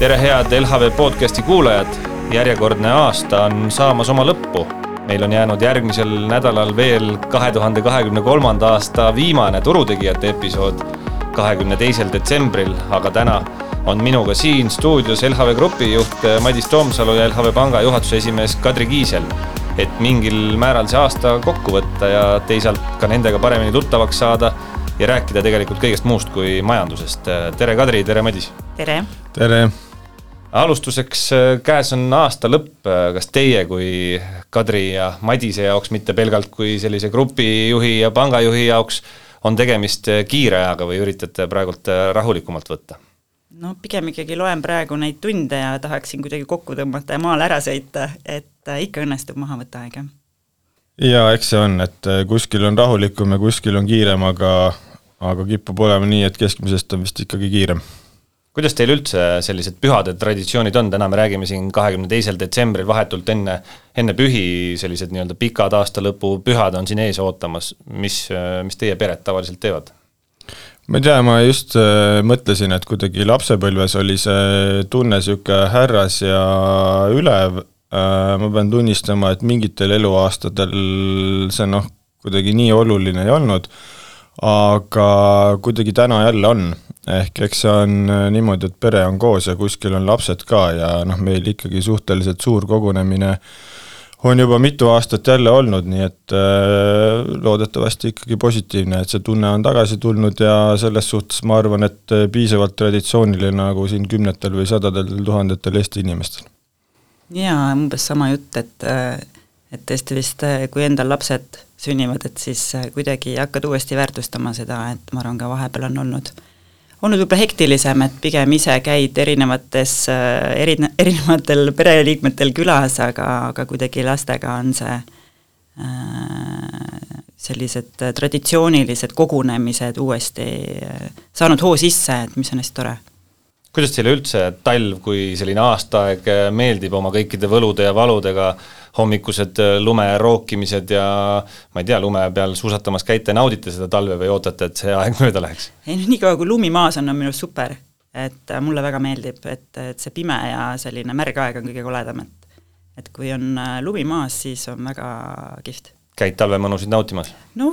tere, head LHV podcasti kuulajad. järjekordne aasta on saamas oma lõppu. meil on jäänud järgmisel nädalal veel kahe tuhande kahekümne kolmanda aasta viimane Turutegijate episood, kahekümne teisel detsembril, aga täna on minuga siin stuudios LHV Grupi juht Madis Toomsalu ja LHV Panga juhatuse esimees Kadri Kiisel. et mingil määral see aasta kokku võtta ja teisalt ka nendega paremini tuttavaks saada ja rääkida tegelikult kõigest muust kui majandusest. tere, Kadri, tere, Madis! tere! tere! Alustuseks, käes on aasta lõpp, kas teie kui Kadri ja Madise jaoks, mitte pelgalt kui sellise grupijuhi ja pangajuhi jaoks, on tegemist kiire ajaga või üritate praegult rahulikumalt võtta? no pigem ikkagi loen praegu neid tunde ja tahaksin kuidagi kokku tõmmata ja maale ära sõita, et ikka õnnestub maha võtta aega. jaa, eks see on, et kuskil on rahulikum ja kuskil on kiirem, aga aga kipub olema nii, et keskmisest on vist ikkagi kiirem. Kuidas teil üldse sellised pühade traditsioonid on, täna me räägime siin kahekümne teisel detsembril vahetult enne, enne pühi, sellised nii-öelda pikad aastalõpu pühad on siin ees ootamas, mis, mis teie pered tavaliselt teevad? ma ei tea, ma just äh, mõtlesin, et kuidagi lapsepõlves oli see tunne niisugune härras ja ülev äh,, ma pean tunnistama, et mingitel eluaastatel see noh, kuidagi nii oluline ei olnud aga kuidagi täna jälle on. Ehk eks see on äh, niimoodi, et pere on koos ja kuskil on lapsed ka ja noh, meil ikkagi suhteliselt suur kogunemine on juba mitu aastat jälle olnud, nii et äh, loodetavasti ikkagi positiivne, et see tunne on tagasi tulnud ja selles suhtes ma arvan, et äh, piisavalt traditsiooniline nagu siin kümnetel või sadadel tuhandetel Eesti inimestel. jaa, umbes sama jutt, et et tõesti vist, kui endal lapsed sünnivad, et siis äh, kuidagi hakkad uuesti väärtustama seda, et ma arvan, ka vahepeal on olnud, olnud võib-olla hektilisem, et pigem ise käid erinevates, äh, eri, erinevatel pereliikmetel külas, aga, aga kuidagi lastega on see äh, sellised traditsioonilised kogunemised uuesti saanud hoo sisse, et mis on hästi tore. Kuidas teile üldse talv kui selline aastaaeg meeldib oma kõikide võlude ja valudega, hommikused lume rookimised ja ma ei tea, lume peal suusatamas käite, naudite seda talve või ootate, et see aeg mööda läheks? ei noh, niikaua kui lumi maas on, on minu arust super. et mulle väga meeldib, et, et see pime ja selline märg aeg on kõige koledam, et et kui on lumi maas, siis on väga kihvt. käid talvemõnusid nautimas? no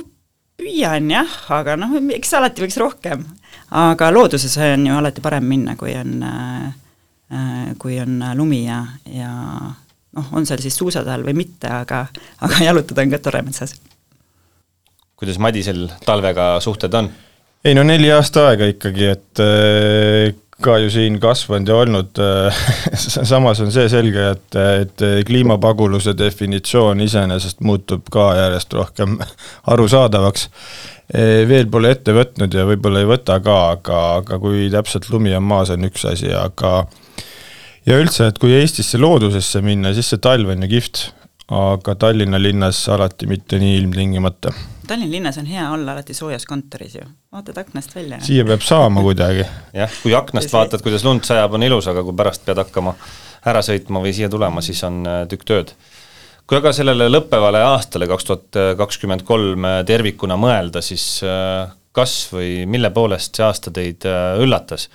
püüan jah, aga noh, eks alati võiks rohkem. aga looduses on ju alati parem minna, kui on äh,, kui on lumi ja, ja noh, on seal siis suusad all või mitte, aga, aga jalutada on ka tore metsas. kuidas Madisel talvega suhted on? ei no neli aasta aega ikkagi, et äh, ka ju siin kasvanud ja olnud äh, samas on see selge, et, et kliimapaguluse definitsioon iseenesest muutub ka järjest rohkem arusaadavaks. E, veel pole ette võtnud ja võib-olla ei võta ka, aga, aga kui täpselt lumi on maas, on üks asi, aga ja üldse, et kui Eestisse loodusesse minna, siis see talv on ju kihvt, aga Tallinna linnas alati mitte nii ilmtingimata Tallinna linnas on hea olla alati soojas kontoris ju, vaatad aknast välja. siia peab saama kuidagi. jah, kui aknast vaatad, kuidas lund sajab, on ilus, aga kui pärast pead hakkama ära sõitma või siia tulema, siis on äh, tükk tööd. kui aga sellele lõppevale aastale kaks tuhat kakskümmend kolm äh, tervikuna mõelda, siis äh, kas või mille poolest see aasta teid üllatas?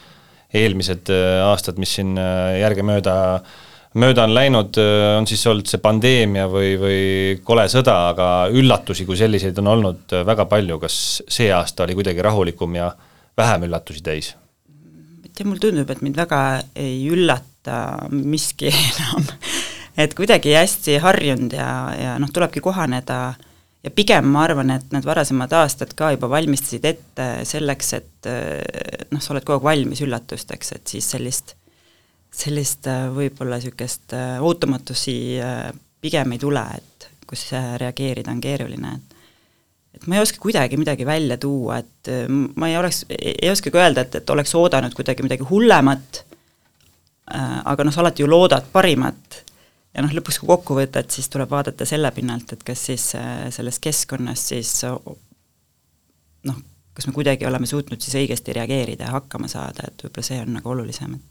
Eelmised aastad, mis siin järgemööda äh, mööda on läinud, äh, on siis olnud see pandeemia või, või kole sõda, aga üllatusi kui selliseid on olnud äh, väga palju, kas see aasta oli kuidagi rahulikum ja vähem üllatusi täis? ma ei tea, mulle tundub, et mind väga ei üllata miski enam. et kuidagi hästi harjunud ja, ja noh, tulebki kohaneda ja pigem ma arvan, et need varasemad aastad ka juba valmistasid ette selleks, et äh, noh, sa oled kogu aeg valmis üllatusteks, et siis sellist sellist äh, võib-olla niisugust äh, ootamatusi pigem ei tule, et kus reageerida on keeruline, et et ma ei oska kuidagi midagi välja tuua, et ma ei oleks, ei oskagi öelda, et, et oleks oodanud kuidagi midagi hullemat, aga noh, sa alati ju loodad parimat ja noh, lõpuks kui kokku võtad, siis tuleb vaadata selle pinnalt, et kas siis selles keskkonnas siis noh, kas me kuidagi oleme suutnud siis õigesti reageerida ja hakkama saada, et võib-olla see on nagu olulisem, et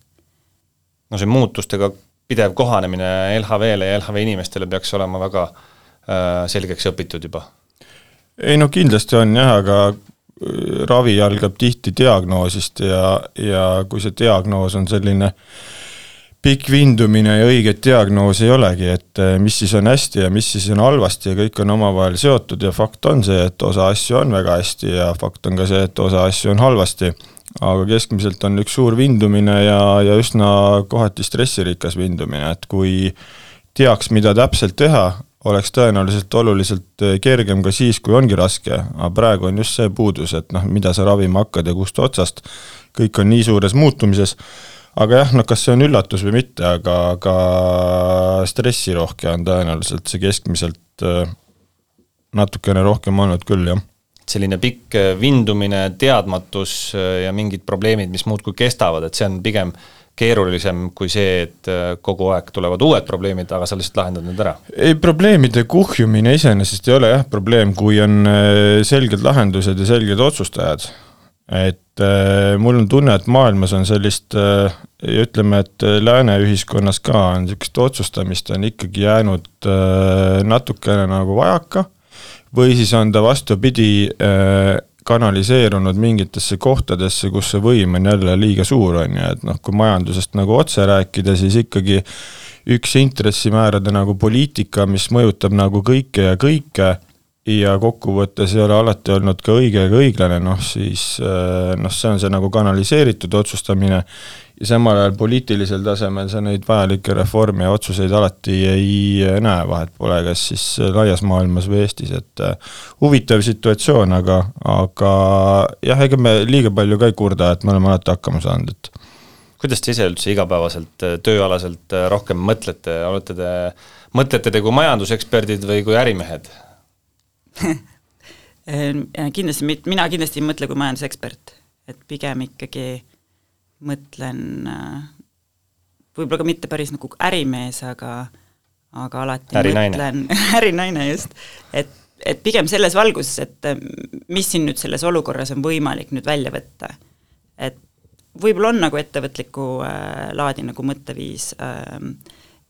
no see muutustega pidev kohanemine LHV-le ja LHV inimestele peaks olema väga äh, selgeks õpitud juba? ei no kindlasti on jah, aga ravi algab tihti diagnoosist ja, ja kui see diagnoos on selline pikk vindumine ja õiget diagnoosi ei olegi, et eh, mis siis on hästi ja mis siis on halvasti ja kõik on omavahel seotud ja fakt on see, et osa asju on väga hästi ja fakt on ka see, et osa asju on halvasti. aga keskmiselt on üks suur vindumine ja, ja üsna kohati stressirikas vindumine, et kui teaks, mida täpselt teha, oleks tõenäoliselt oluliselt eh, kergem ka siis, kui ongi raske, aga praegu on just see puudus, et noh, mida sa ravima hakkad ja kust otsast, kõik on nii suures muutumises aga jah, no kas see on üllatus või mitte, aga, aga stressirohke on tõenäoliselt see keskmiselt äh, natukene rohkem olnud küll, jah. selline pikk äh, vindumine, teadmatus äh, ja mingid probleemid, mis muudkui kestavad, et see on pigem keerulisem kui see, et kogu aeg tulevad uued probleemid, aga sa lihtsalt lahendad need ära? ei, probleemide kuhjumine iseenesest ei ole jah probleem, kui on selged lahendused ja selged otsustajad et äh, mul on tunne, et maailmas on sellist äh,, ütleme, et lääne ühiskonnas ka on niisugust otsustamist on ikkagi jäänud äh, natukene nagu vajaka või siis on ta vastupidi äh, kanaliseerunud mingitesse kohtadesse, kus see võim on jälle liiga suur, on ju, et noh, kui majandusest nagu otse rääkida, siis ikkagi üks intressimäärade nagu poliitika, mis mõjutab nagu kõike ja kõike ja kokkuvõttes ei ole alati olnud ka õige ega õiglane, noh siis äh, noh, see on see nagu kanaliseeritud otsustamine ja samal ajal poliitilisel tasemel sa neid vajalikke reforme ja otsuseid alati ei näe, vahet pole, kas siis laias maailmas või Eestis, et äh, huvitav situatsioon, aga, aga jah, ega me liiga palju ka ei kurda, et me oleme alati hakkama saanud, et kuidas te ise üldse igapäevaselt, tööalaselt rohkem mõtlete, olete te, mõtlete te kui majanduseksperdid või kui ärimehed? Ehm, kindlasti mit-, mina kindlasti ei mõtle kui majandusekspert, et pigem ikkagi mõtlen äh, võib-olla ka mitte päris nagu ärimees, aga aga alati ärinaine. mõtlen, ärinaine just, et, et pigem selles valguses, et äh, mis siin nüüd selles olukorras on võimalik nüüd välja võtta. et võib-olla on nagu ettevõtliku äh, laadi nagu mõtteviis äh,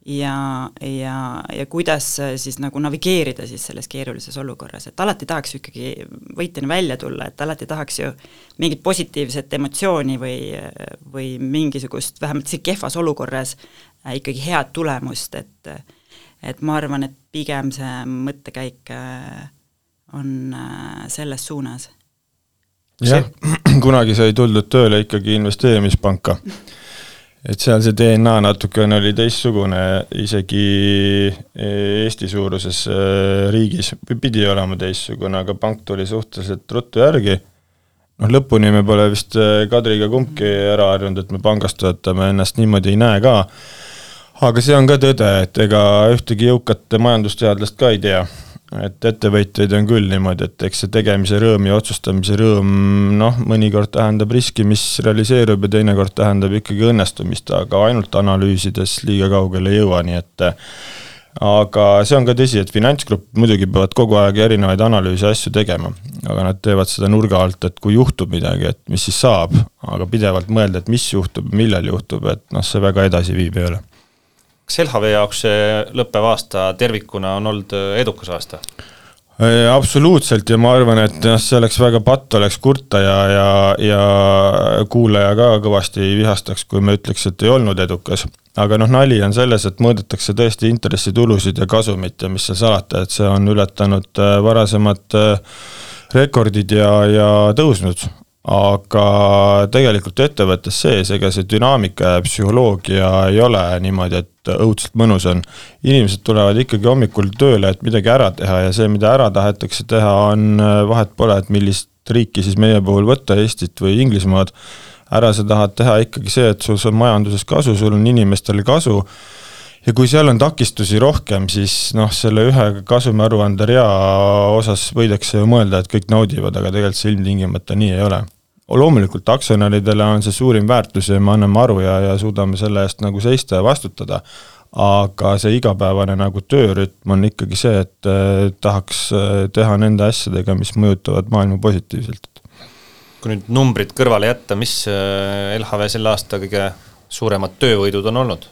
ja, ja, ja kuidas äh, siis nagu navigeerida siis selles keerulises olukorras, et alati tahaks ju ikkagi võitjana välja tulla, et alati tahaks ju mingit positiivset emotsiooni või, või mingisugust, vähemalt isegi kehvas olukorras äh, ikkagi head tulemust, et et ma arvan, et pigem see mõttekäik äh, on selles suunas. jah, kunagi sai tuldud tööle ikkagi investeerimispanka et seal see DNA natukene oli teistsugune isegi Eesti suuruses äh, riigis, pidi olema teistsugune, aga pank tuli suhteliselt ruttu järgi. noh, lõpuni me pole vist äh, Kadriga kumbki ära harjunud, et me pangas töötame, ennast niimoodi ei näe ka. aga see on ka tõde, et ega ühtegi jõukat majandusteadlast ka ei tea et ettevõtjaid on küll niimoodi, et eks see tegemise rõõm ja otsustamise rõõm noh, mõnikord tähendab riski, mis realiseerub ja teinekord tähendab ikkagi õnnestumist, aga ainult analüüsides liiga kaugele ei jõua, nii et aga see on ka tõsi, et finantsgrupp muidugi peavad kogu aeg erinevaid analüüse asju tegema, aga nad teevad seda nurga alt, et kui juhtub midagi, et mis siis saab, aga pidevalt mõelda, et mis juhtub, millal juhtub, et noh, see väga edasiviiv ei ole kas LHV jaoks see lõppev aasta tervikuna on olnud äh, edukas aasta? Äh, absoluutselt ja ma arvan, et noh, see oleks väga patt oleks kurta ja, ja, ja kuulaja ka kõvasti vihastaks, kui me ütleks, et ei olnud edukas. aga noh, nali on selles, et mõõdetakse tõesti intressitulusid ja kasumit ja mis seal salata, et see on ületanud äh, varasemad rekordid ja, ja tõusnud aga tegelikult ettevõttes sees, ega see dünaamika ja psühholoogia ei ole niimoodi, et õudselt mõnus on. inimesed tulevad ikkagi hommikul tööle, et midagi ära teha ja see, mida ära tahetakse teha, on, vahet pole, et millist riiki siis meie puhul võtta, Eestit või Inglismaad, ära sa tahad teha ikkagi see, et sul on majanduses kasu, sul on inimestele kasu ja kui seal on takistusi rohkem, siis noh, selle ühe kasumiaruande rea osas võidakse ju mõelda, et kõik naudivad, aga tegelikult see ilmtingimata nii ei ole. Loomulikult aktsionäridele on see suurim väärtus ja me anname aru ja, ja suudame selle eest nagu seista ja vastutada, aga see igapäevane nagu töörütm on ikkagi see, et eh, tahaks eh, teha nende asjadega, mis mõjutavad maailma positiivselt. kui nüüd numbrid kõrvale jätta, mis eh, LHV selle aasta kõige suuremad töövõidud on olnud?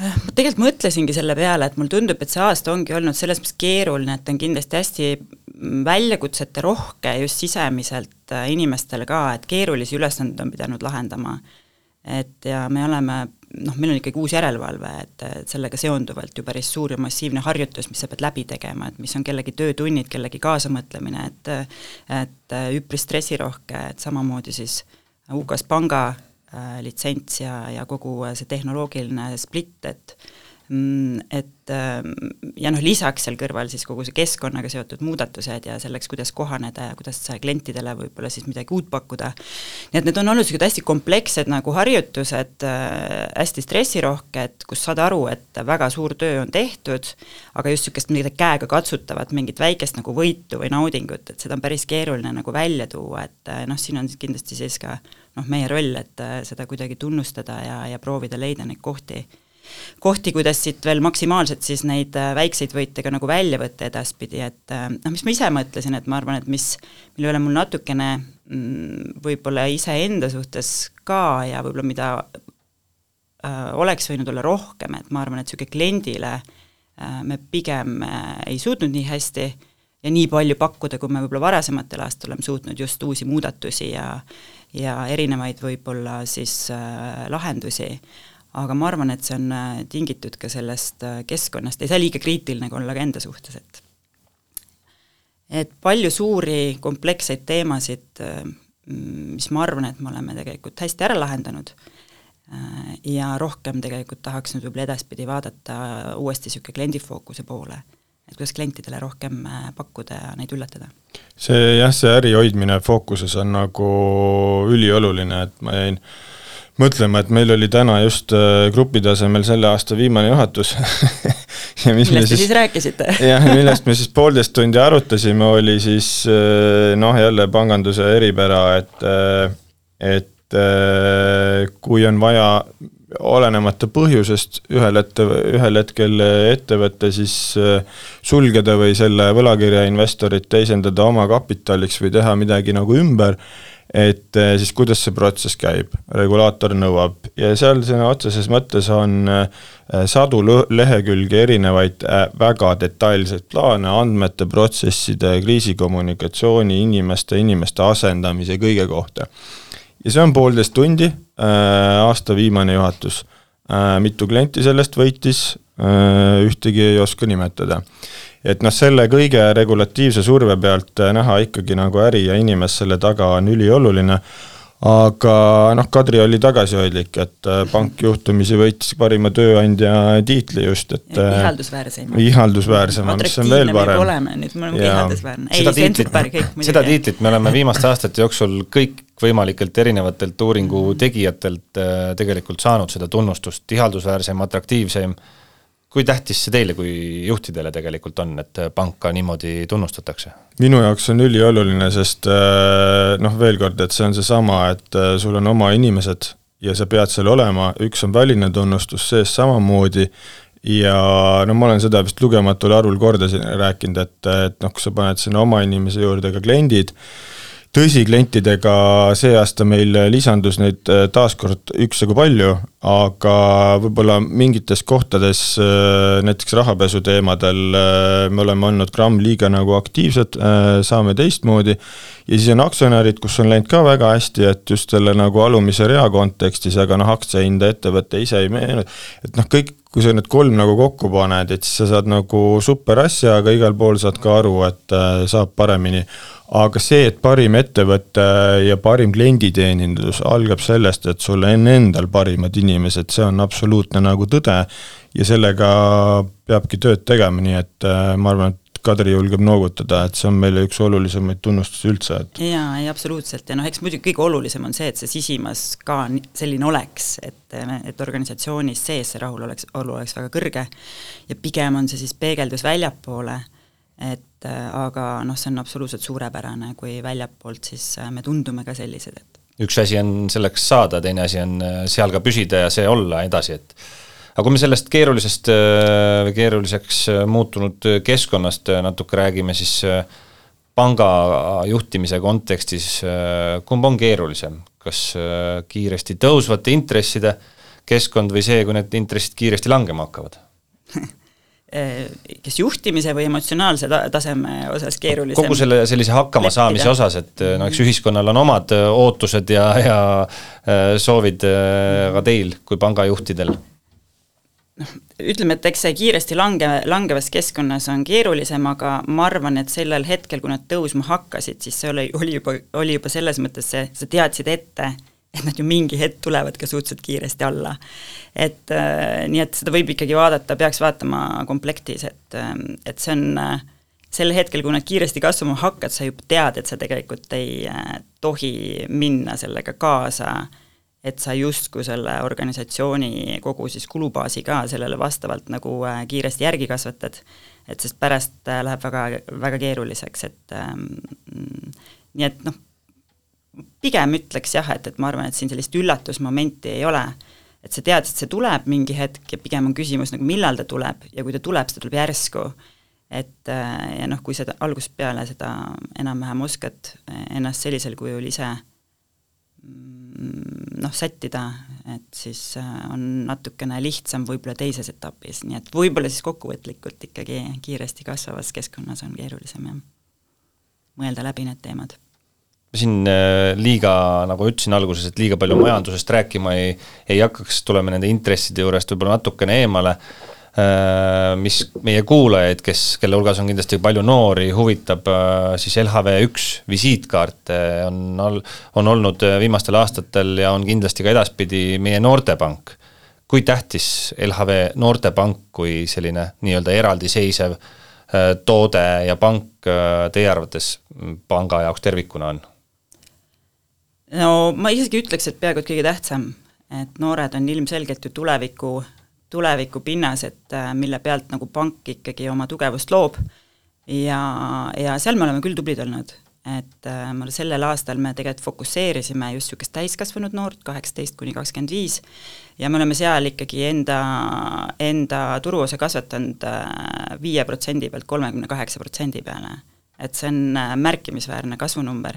Ma tegelikult mõtlesingi selle peale, et mulle tundub, et see aasta ongi olnud selles mõttes keeruline, et on kindlasti hästi väljakutsete rohke just sisemiselt äh, inimestele ka, et keerulisi ülesandeid on pidanud lahendama. et ja me oleme noh, meil on ikkagi uus järelevalve, et, sellega seonduvalt ju päris suur ja massiivne harjutus, mis sa pead läbi tegema, et mis on kellegi töötunnid, kellegi kaasamõtlemine, et et üpris stressirohke, et samamoodi siis UK-s panga äh, litsents ja, ja kogu see tehnoloogiline split, et Mm, et ähm, ja noh, lisaks seal kõrval siis kogu see keskkonnaga seotud muudatused ja selleks, kuidas kohaneda ja kuidas klientidele võib-olla siis midagi uut pakkuda, nii et need on olnud niisugused hästi komplekssed nagu harjutused, äh, hästi stressirohked, kus saad aru, et väga suur töö on tehtud, aga just niisugust mingit käega katsutavat mingit väikest nagu võitu või naudingut, et seda on päris keeruline nagu välja tuua, et äh, noh, siin on kindlasti siis ka noh, meie roll, et äh, seda kuidagi tunnustada ja, ja proovida leida neid kohti kohti, kuidas siit veel maksimaalselt siis neid äh, väikseid võite ka nagu välja võtta edaspidi, et äh, noh, mis ma ise mõtlesin, et ma arvan, et mis, mille üle mul natukene mm, võib-olla iseenda suhtes ka ja võib-olla mida äh, oleks võinud olla rohkem, et ma arvan, et niisugune kliendile äh, me pigem äh, ei suutnud nii hästi ja nii palju pakkuda, kui me võib-olla varasematel aastatel oleme suutnud just uusi muudatusi ja ja erinevaid võib-olla siis äh, lahendusi. Aga ma arvan, et see on äh, tingitud ka sellest äh, keskkonnast, ei saa liiga kriitiline olla ka enda suhtes, et et palju suuri kompleksseid teemasid, mis ma arvan, et me oleme tegelikult hästi ära lahendanud, ja rohkem tegelikult tahaks nüüd võib-olla edaspidi vaadata uuesti niisugune kliendifookuse poole, et kuidas klientidele rohkem pakkuda ja neid üllatada. see jah, see äri hoidmine fookuses on nagu ülioluline, et ma jäin äh, mõtlema, et meil oli täna just äh, grupi tasemel selle aasta viimane juhatus ja mis millest te siis, rääkisite jah, millest me siis poolteist tundi arutasime, oli siis äh, noh, jälle panganduse eripära, et äh, et kui on vaja olenemata põhjusest ühel ette, ühel hetkel ettevõte siis sulgeda või selle võlakirja investorit teisendada oma kapitaliks või teha midagi nagu ümber et eh, siis kuidas see protsess käib, regulaator nõuab ja seal sõna otseses mõttes on eh, sadu lehekülgi erinevaid eh, väga detailseid plaane andmete, protsesside, kriisikommunikatsiooni, inimeste, inimeste asendamise, kõige kohta. Ja see on poolteist tundi, aasta viimane juhatus. mitu klienti sellest võitis, ühtegi ei oska nimetada et noh, selle kõige regulatiivse surve pealt äh, näha ikkagi nagu äri ja inimest selle taga on ülioluline, aga noh, Kadri oli tagasihoidlik, et äh, pank juhtumisi võitis parima tööandja tiitli just, et äh, ihaldusväärseim. ihaldusväärsema, mis on veel parem. oleme, nüüd me oleme ihaldusväärne. on super kõik muidugi. seda tiitlit me oleme viimaste aastate jooksul kõikvõimalikelt erinevatelt uuringu tegijatelt tegelikult saanud seda tunnustust, ihaldusväärseim, atraktiivseim kui tähtis see teile kui juhtidele tegelikult on, et panka niimoodi tunnustatakse? minu jaoks on ülioluline, sest äh, noh, veel kord, et see on seesama, et äh, sul on oma inimesed ja sa pead seal olema, üks on väline tunnustus sees samamoodi. Ja no ma olen seda vist lugematul arvul korda siin rääkinud, et, et noh, kui sa paned sinna oma inimese juurde ka kliendid, tõsi, klientidega see aasta meil lisandus neid äh, taaskord üksjagu palju, aga võib-olla mingites kohtades, äh, näiteks rahapesu teemadel, äh, me oleme olnud gramm liiga nagu aktiivsed, saame teistmoodi, ja siis on aktsionärid, kus on läinud ka väga hästi, et just selle nagu alumise rea kontekstis, aga noh, aktsiahinda ettevõte ise ei meenu, et noh, kõik, kui sa need kolm nagu kokku paned, et siis sa saad nagu super asja, aga igal pool saad ka aru, et saab paremini aga see, et parim ettevõte ja parim klienditeenindus algab sellest, et sul on endal parimad inimesed, see on absoluutne nagu tõde ja sellega peabki tööd tegema, nii et äh, ma arvan, et Kadri julgeb noogutada, et see on meile üks olulisemaid tunnustusi üldse, et jaa, ei absoluutselt. Ja noh, eks muidugi kõige olulisem on see, et see sisimas ka selline oleks, et, et organisatsioonis sees see rahuloleks-olu oleks väga kõrge. Ja pigem on see siis peegeldus väljapoole et äh, aga noh, see on absoluutselt suurepärane, kui väljapoolt siis äh, me tundume ka sellised, et üks asi on selleks saada, teine asi on äh, seal ka püsida ja see olla edasi, et aga kui me sellest keerulisest või keeruliseks muutunud keskkonnast natuke räägime, siis panga juhtimise kontekstis, kumb on keerulisem, kas kiiresti tõusvate intresside keskkond või see, kui need intressid kiiresti langema hakkavad kes juhtimise või emotsionaalse ta-, taseme osas keerulisem. kogu selle sellise hakkamasaamise osas, et no eks ühiskonnal on omad ootused ja, ja soovid ka teil kui pangajuhtidel noh, ütleme, et eks see kiiresti lange, langevas keskkonnas on keerulisem, aga ma arvan, et sellel hetkel, kui nad tõusma hakkasid, siis see oli, oli juba, oli juba selles mõttes see, sa teadsid ette, et nad ju mingi hetk tulevad ka suhteliselt kiiresti alla. et äh, nii, et seda võib ikkagi vaadata, peaks vaatama komplektis, et, äh, et see on äh, sel hetkel, kui nad kiiresti kasvama hakkad, sa juba tead, et sa tegelikult ei äh, tohi minna sellega kaasa et sa justkui selle organisatsiooni kogu siis kulubaasi ka sellele vastavalt nagu äh, kiiresti järgi kasvatad, et sest pärast äh, läheb väga, väga keeruliseks, et ähm, nii et noh, pigem ütleks jah, et, et ma arvan, et siin sellist üllatusmomenti ei ole, et sa tead, et see tuleb mingi hetk ja pigem on küsimus nagu millal ta tuleb ja kui ta tuleb, siis ta tuleb järsku. et äh, ja noh, kui sa algusest peale seda enam-vähem oskad ennast sellisel kujul ise noh, sättida, et siis äh, on natukene lihtsam võib-olla teises etapis, nii et võib-olla siis kokkuvõtlikult ikkagi kiiresti kasvavas keskkonnas on keerulisem jah, mõelda läbi need teemad. Siin äh, liiga, nagu ütlesin alguses, et liiga palju majandusest rääkima ei, ei hakkaks, tuleme nende intresside juurest võib-olla natukene eemale Äh, mis meie kuulajaid, kes, kelle hulgas on kindlasti palju noori, huvitab, äh, siis LHV1 visiitkaarte on ol-, on olnud viimastel aastatel ja on kindlasti ka edaspidi meie noortepank. kui tähtis LHV Noortepank kui selline nii-öelda eraldiseisev toode ja pank teie arvates panga jaoks tervikuna on? No ma isegi ütleks, et peaaegu et kõige tähtsam, et noored on ilmselgelt ju tuleviku tulevikupinnas, et äh, mille pealt nagu pank ikkagi oma tugevust loob ja, ja seal me oleme küll tublid olnud, et äh, sellel aastal me tegelikult fokusseerisime just niisugust täiskasvanud noort, kaheksateist kuni kakskümmend viis, ja me oleme seal ikkagi enda, enda turuosa kasvatanud äh, viie protsendi pealt kolmekümne kaheksa protsendi peale. et see on märkimisväärne kasvunumber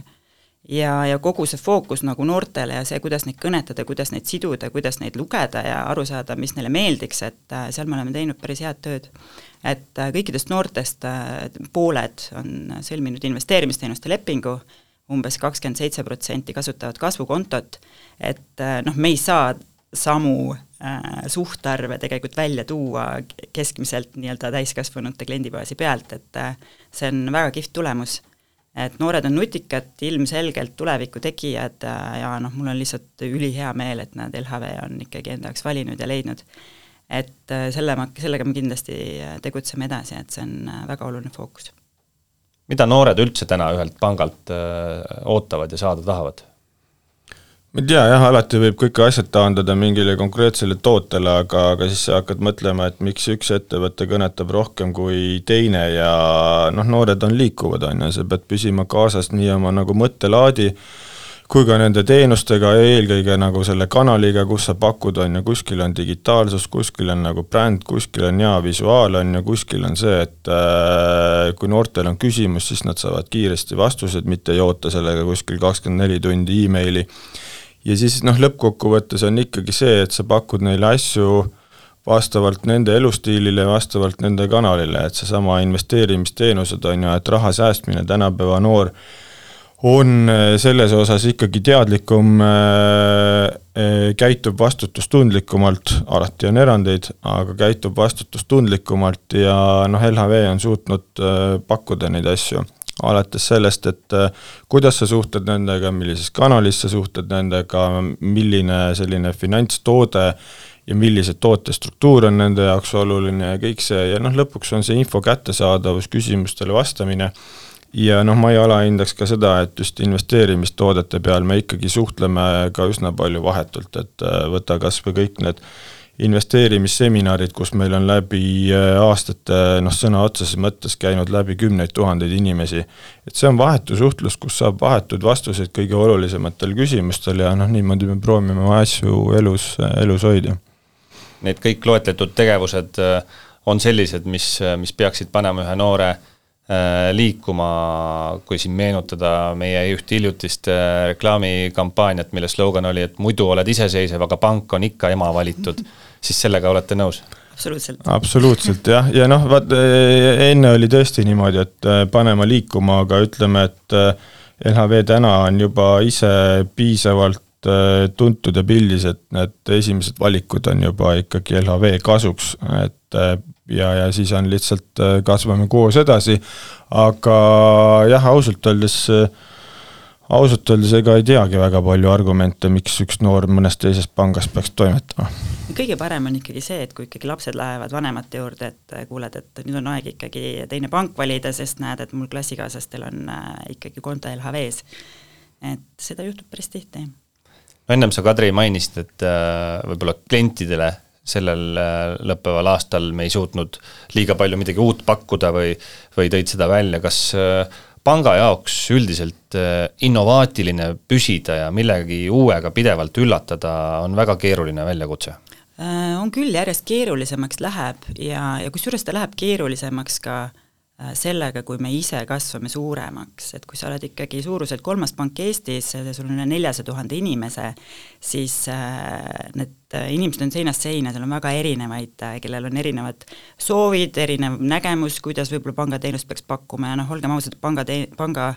ja, ja kogu see fookus nagu noortele ja see, kuidas neid kõnetada, kuidas neid siduda, kuidas neid lugeda ja aru saada, mis neile meeldiks, et äh, seal me oleme teinud päris head tööd. et äh, kõikidest noortest äh, pooled on sõlminud investeerimisteenuste lepingu, umbes kakskümmend seitse protsenti kasutavad kasvukontot, et noh, me ei saa samu suhtarve tegelikult välja tuua keskmiselt nii-öelda täiskasvanute kliendibaasi pealt, et see on väga kihvt tulemus et noored on nutikad, ilmselgelt tuleviku tegijad ja noh, mul on lihtsalt ülihea meel, et nad LHV on ikkagi enda jaoks valinud ja leidnud. et äh, selle ma, sellega me kindlasti äh, tegutseme edasi, et see on äh, väga oluline fookus. mida noored üldse täna ühelt pangalt ootavad ja saada tahavad? Ma ei tea jah, alati võib kõik asjad taandada mingile konkreetsele tootele, aga, aga siis sa hakkad mõtlema, et miks üks ettevõte kõnetab rohkem kui teine ja noh, noored on liikuvad, on ju, sa pead püsima kaasas nii oma nagu mõttelaadi kui ka nende teenustega ja eelkõige nagu selle kanaliga, kus sa pakud, on ju, kuskil on digitaalsus, kuskil on nagu bränd, kuskil on hea visuaal, on ju, kuskil on see, et äh, kui noortel on küsimus, siis nad saavad kiiresti vastused, mitte ei oota sellega kuskil kakskümmend neli tundi emaili ja siis noh, lõppkokkuvõttes on ikkagi see, et sa pakud neile asju vastavalt nende elustiilile, vastavalt nende kanalile, et seesama investeerimisteenused on ju, et raha säästmine, tänapäeva noor on äh, selles osas ikkagi teadlikum, äh, äh, käitub vastutustundlikumalt, alati on erandeid, aga käitub vastutustundlikumalt ja noh, LHV on suutnud pakkuda neid asju alates sellest, et äh, kuidas sa suhtled nendega, millises kanalis sa suhtled nendega, milline selline finantstoode ja millise tootestruktuur on nende jaoks oluline ja kõik see. Ja noh, lõpuks on see info kättesaadavus, küsimustele vastamine. Ja noh, ma ei alahindaks ka seda, et just investeerimistoodete peal me ikkagi suhtleme ka üsna palju vahetult, et äh, võta kas või kõik need investeerimisseminarid, kus meil on läbi äh, aastate noh, sõna otseses mõttes käinud läbi kümneid tuhandeid inimesi. et see on vahetu suhtlus, kus saab vahetuid vastuseid kõige olulisematele küsimustele ja noh, niimoodi me proovime oma asju elus, elus hoida. Need kõik loetletud tegevused äh, on sellised, mis, mis peaksid panema ühe noore äh, liikuma, kui siin meenutada meie üht hiljutist reklaamikampaaniat, mille slogan oli, et muidu oled iseseisev, aga pank on ikka ema valitud siis sellega olete nõus? absoluutselt. absoluutselt jah, ja noh, vaat enne oli tõesti niimoodi, et äh, panema liikuma, aga ütleme, et äh, LHV täna on juba ise piisavalt äh, tuntud ja pildis, et need esimesed valikud on juba ikkagi LHV kasuks, et ja, ja siis on lihtsalt kasvame koos edasi, aga jah, ausalt öeldes äh, ausalt öeldes ega ei teagi väga palju argumente, miks üks noor mõnes teises pangas peaks toimetama. kõige parem on ikkagi see, et kui ikkagi lapsed lähevad vanemate juurde, et kuuled, et nüüd on aeg ikkagi teine pank valida, sest näed, et mul klassikaaslastel on äh, ikkagi konto LHV-s. et seda juhtub päris tihti. ennem sa, Kadri, mainisid, et äh, võib-olla klientidele sellel äh, lõppeval aastal me ei suutnud liiga palju midagi uut pakkuda või, või tõid seda välja, kas panga jaoks üldiselt äh, innovaatiline püsida ja millegi uuega pidevalt üllatada on väga keeruline väljakutse? Äh, on küll, järjest keerulisemaks läheb ja, ja kusjuures ta läheb keerulisemaks ka äh, Äh, sellega, kui me ise kasvame suuremaks, et kui sa oled ikkagi suuruselt kolmas pank Eestis, sul on üle neljasaja tuhande inimese, siis äh, need äh, inimesed on seinast seina, seal on väga erinevaid, kellel on erinevad soovid, erinev nägemus, kuidas võib-olla pangateenust peaks pakkuma. Ja noh, olgem ausad, panga tee-, panga,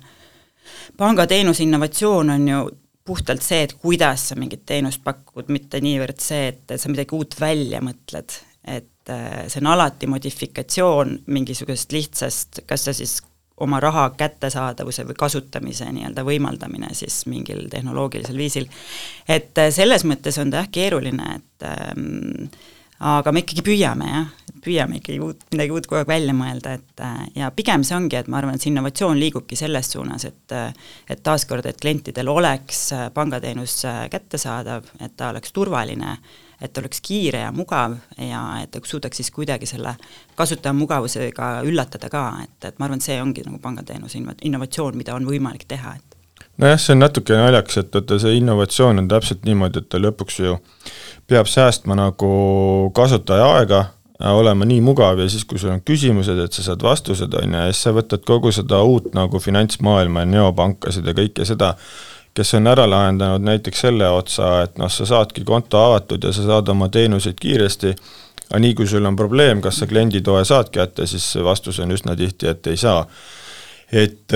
pangateenuse innovatsioon on ju puhtalt see, et kuidas sa mingit teenust pakud, mitte niivõrd see, et sa midagi uut välja mõtled, et äh, see on alati modifikatsioon mingisugusest lihtsast, kas see siis oma raha kättesaadavuse või kasutamise nii-öelda võimaldamine siis mingil tehnoloogilisel viisil. et äh, selles mõttes on ta jah keeruline, et ähm, aga me ikkagi püüame jah, püüame ikkagi uut, midagi uut kogu aeg välja mõelda, et äh, ja pigem see ongi, et ma arvan, et see innovatsioon liigubki selles suunas, et et taaskord, et klientidel oleks pangateenus kättesaadav, et ta oleks turvaline et oleks kiire ja mugav ja et suudaks siis kuidagi selle kasutaja mugavusega üllatada ka, et, et ma arvan, et see ongi nagu pangateenuse innovatsioon, mida on võimalik teha, et nojah, see on natuke naljakas, et vaata see innovatsioon on täpselt niimoodi, et ta lõpuks ju peab säästma nagu kasutaja aega, olema nii mugav ja siis, kui sul on küsimused, et sa saad vastused, on ju, ja siis sa võtad kogu seda uut nagu finantsmaailma ja neopankasid ja kõike seda, kes on ära lahendanud näiteks selle otsa, et noh, sa saadki konto avatud ja sa saad oma teenuseid kiiresti, aga nii, kui sul on probleem, kas sa klienditoe saad kätte, siis vastus on üsna tihti, et ei saa. et,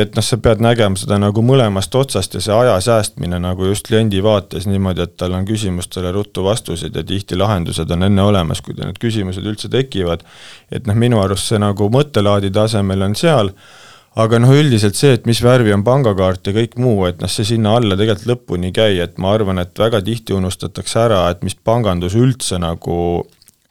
et noh, sa pead nägema seda nagu mõlemast otsast ja see aja säästmine nagu just kliendi vaates niimoodi, et tal on küsimustele ruttu vastuseid ja tihti lahendused on enne olemas, kui need küsimused üldse tekivad. et noh, minu arust see nagu mõttelaadi tasemel on seal aga noh, üldiselt see, et mis värvi on pangakaart ja kõik muu, et noh, see sinna alla tegelikult lõpuni ei käi, et ma arvan, et väga tihti unustatakse ära, et mis pangandus üldse nagu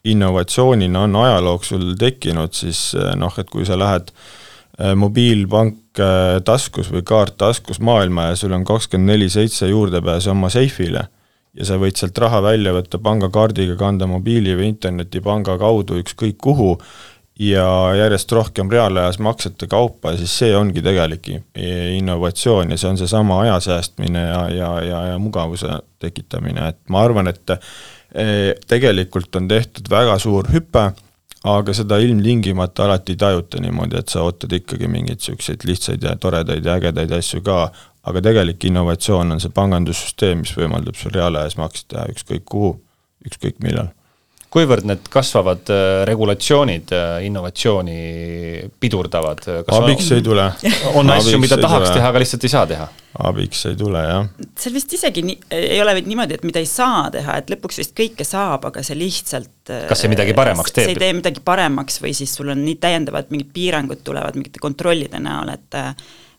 innovatsioonina on ajaloo jooksul tekkinud, siis eh, noh, et kui sa lähed eh, mobiilpank eh, taskus või kaart taskus maailma ja sul on kakskümmend neli seitse juurdepääs oma seifile ja sa võid sealt raha välja võtta pangakaardiga, kanda mobiili või internetipanga kaudu ükskõik kuhu, ja järjest rohkem reaalajas maksete kaupa, siis see ongi tegelik innovatsioon ja see on seesama aja säästmine ja, ja, ja, ja mugavuse tekitamine, et ma arvan, et e, tegelikult on tehtud väga suur hüpe, aga seda ilmtingimata alati ei tajuta niimoodi, et sa ootad ikkagi mingeid niisuguseid lihtsaid ja toredaid ja ägedaid asju ka, aga tegelik innovatsioon on see pangandussüsteem, mis võimaldab sul reaalajas makse teha ükskõik kuhu, ükskõik millal kuivõrd need kasvavad äh, regulatsioonid äh, innovatsiooni pidurdavad? abiks on, ei tule. on asju, mida tahaks tule. teha, aga lihtsalt ei saa teha? abiks ei tule, jah. seal vist isegi nii, ei ole niimoodi, et mida ei saa teha, et lõpuks vist kõike saab, aga see lihtsalt kas see midagi paremaks teeb? see ei tee midagi paremaks või siis sul on nii täiendavad mingid piirangud tulevad mingite kontrollide näol, et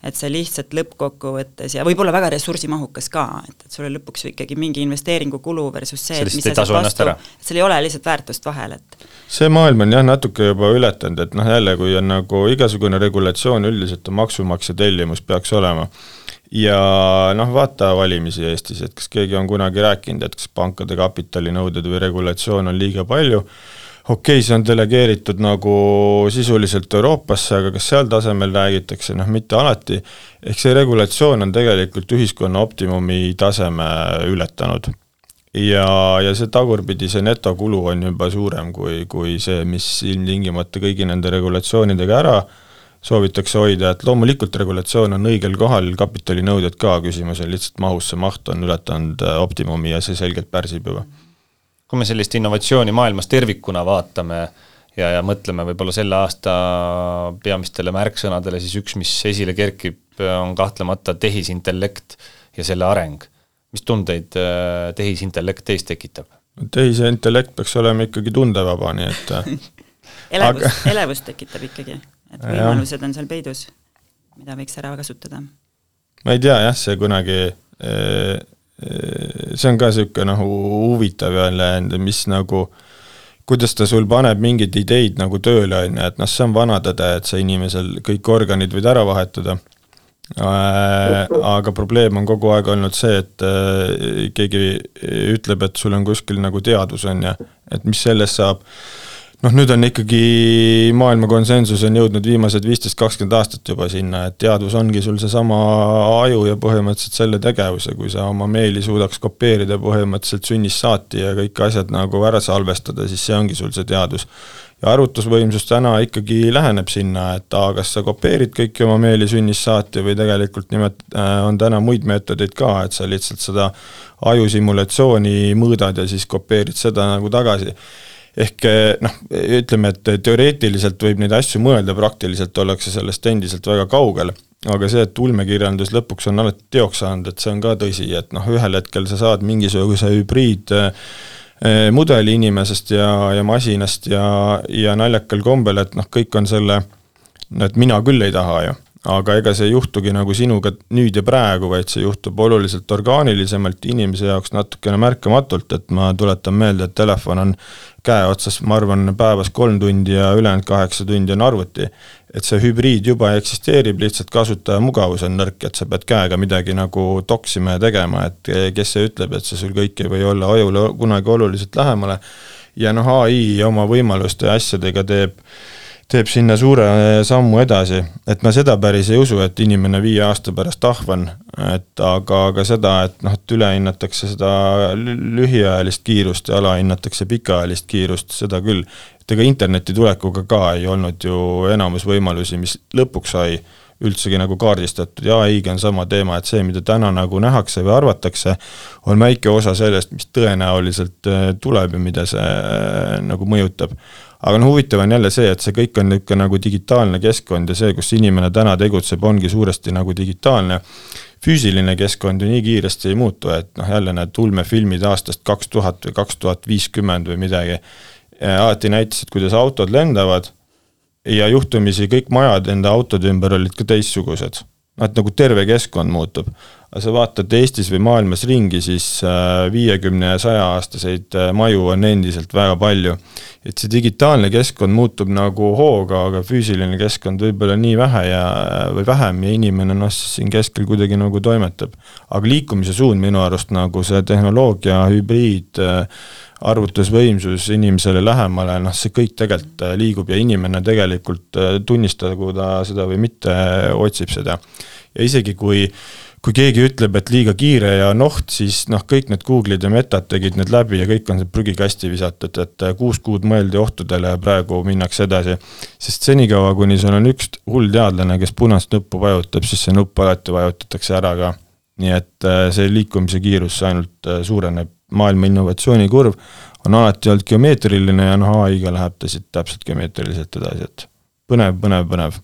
et see lihtsalt lõppkokkuvõttes ja võib-olla väga ressursimahukas ka, et, et sul on lõpuks ikkagi mingi investeeringukulu versus see, et mis sa saad vastu, et seal ei ole lihtsalt väärtust vahel, et see maailm on jah, natuke juba ületanud, et noh, jälle, kui on nagu igasugune regulatsioon üldiselt on maksumaksja tellimus, peaks olema, ja noh, vaata valimisi Eestis, et kas keegi on kunagi rääkinud, et kas pankade kapitalinõuded või regulatsioon on liiga palju, okei okay,, see on delegeeritud nagu sisuliselt Euroopasse, aga kas seal tasemel räägitakse, noh mitte alati, ehk see regulatsioon on tegelikult ühiskonna optimumi taseme ületanud. ja, ja see tagurpidi, see netokulu on juba suurem kui, kui see, mis ilmtingimata kõigi nende regulatsioonidega ära soovitakse hoida, et loomulikult regulatsioon on õigel kohal, kapitalinõuded ka, küsimus on lihtsalt mahus, see maht on ületanud optimumi ja see selgelt pärsib juba kui me sellist innovatsiooni maailmas tervikuna vaatame ja, ja mõtleme võib-olla selle aasta peamistele märksõnadele, siis üks, mis esile kerkib, on kahtlemata tehisintellekt ja selle areng. mis tundeid äh, tehisintellekt teis tekitab? tehisintellekt peaks olema ikkagi tundevaba, nii et äh, elevust aga..., elevust tekitab ikkagi, et võimalused on seal peidus, mida võiks ära kasutada. ma ei tea jah, see kunagi äh, see on ka niisugune nagu huvitav jälle, mis nagu, kuidas ta sul paneb mingeid ideid nagu tööle, on ju, et noh, see on vana tõde, et sa inimesel kõik organid võid ära vahetada. Äh, aga probleem on kogu aeg olnud see, et äh, keegi ütleb, et sul on kuskil nagu teadus, on ju, et mis sellest saab noh, nüüd on ikkagi maailma konsensus on jõudnud viimased viisteist, kakskümmend aastat juba sinna, et teadus ongi sul seesama aju ja põhimõtteliselt selle tegevuse, kui sa oma meeli suudaks kopeerida põhimõtteliselt sünnist saati ja kõik asjad nagu ära salvestada, siis see ongi sul see teadus. ja arvutusvõimsus täna ikkagi läheneb sinna, et A, kas sa kopeerid kõiki oma meeli sünnist saati või tegelikult nimet- äh,, on täna muid meetodeid ka, et sa lihtsalt seda ajusimulatsiooni mõõdad ja siis kopeerid seda nagu tagasi ehk eh, noh, ütleme, et teoreetiliselt võib neid asju mõelda, praktiliselt ollakse sellest endiselt väga kaugel, aga see, et ulmekirjandus lõpuks on alati teoks saanud, et see on ka tõsi, et noh, ühel hetkel sa saad mingisuguse hübriid eh, mudeli inimesest ja, ja masinast ja, ja naljakal kombel, et noh, kõik on selle, no et mina küll ei taha ju aga ega see ei juhtugi nagu sinuga nüüd ja praegu, vaid see juhtub oluliselt orgaanilisemalt, inimese jaoks natukene märkamatult, et ma tuletan meelde, et telefon on käe otsas, ma arvan, päevas kolm tundi ja ülejäänud kaheksa tundi on arvuti. et see hübriid juba eksisteerib, lihtsalt kasutaja mugavus on nõrk, et sa pead käega midagi nagu toksima ja tegema, et kes see ütleb, et see sul kõik ei või olla ajule kunagi oluliselt lähemale. ja noh, ai oma võimaluste ja asjadega teeb teeb sinna suure sammu edasi, et ma seda päris ei usu, et inimene viie aasta pärast ahvan, et aga, aga seda, et noh, et ülehinnatakse seda lühiajalist kiirust ja alahinnatakse pikaajalist kiirust, seda küll. et ega interneti tulekuga ka ei olnud ju enamus võimalusi, mis lõpuks sai üldsegi nagu kaardistatud. Ja ai-ga on sama teema, et see, mida täna nagu nähakse või arvatakse, on väike osa sellest, mis tõenäoliselt äh, tuleb ja mida see äh, nagu mõjutab aga noh, huvitav on jälle see, et see kõik on niisugune nagu digitaalne keskkond ja see, kus inimene täna tegutseb, ongi suuresti nagu digitaalne. füüsiline keskkond ju nii kiiresti ei muutu, et noh, jälle need ulmefilmid aastast kaks tuhat või kaks tuhat viiskümmend või midagi, alati näitasid, kuidas autod lendavad ja juhtumisi kõik majad enda autode ümber olid ka teistsugused. noh, et nagu terve keskkond muutub sa vaatad Eestis või maailmas ringi, siis äh, viiekümne ja saja-aastaseid äh, maju on endiselt väga palju. et see digitaalne keskkond muutub nagu hooga, aga füüsiline keskkond võib-olla nii vähe ja, või vähem ja inimene noh, siin keskel kuidagi nagu toimetab. aga liikumise suund minu arust nagu see tehnoloogia, hübriid, äh, arvutusvõimsus inimesele lähemale, noh, see kõik tegelikult liigub ja inimene tegelikult tunnistagu ta seda või mitte, otsib seda. ja isegi kui kui keegi ütleb, et liiga kiire ja noht, siis noh, kõik need Google'id ja Metad tegid need läbi ja kõik on prügikasti visatud, et kuus kuud mõeldi ohtudele ja praegu minnakse edasi. sest senikaua, kuni sul on üks hull teadlane, kes punast nuppu vajutab, siis see nupp alati vajutatakse ära ka. nii et äh, see liikumise kiirus ainult äh, suureneb, maailma innovatsioonikurv on alati olnud geomeetriline ja noh, ai-ga läheb ta siit täpselt geomeetriliselt edasi, et põnev, põnev, põnev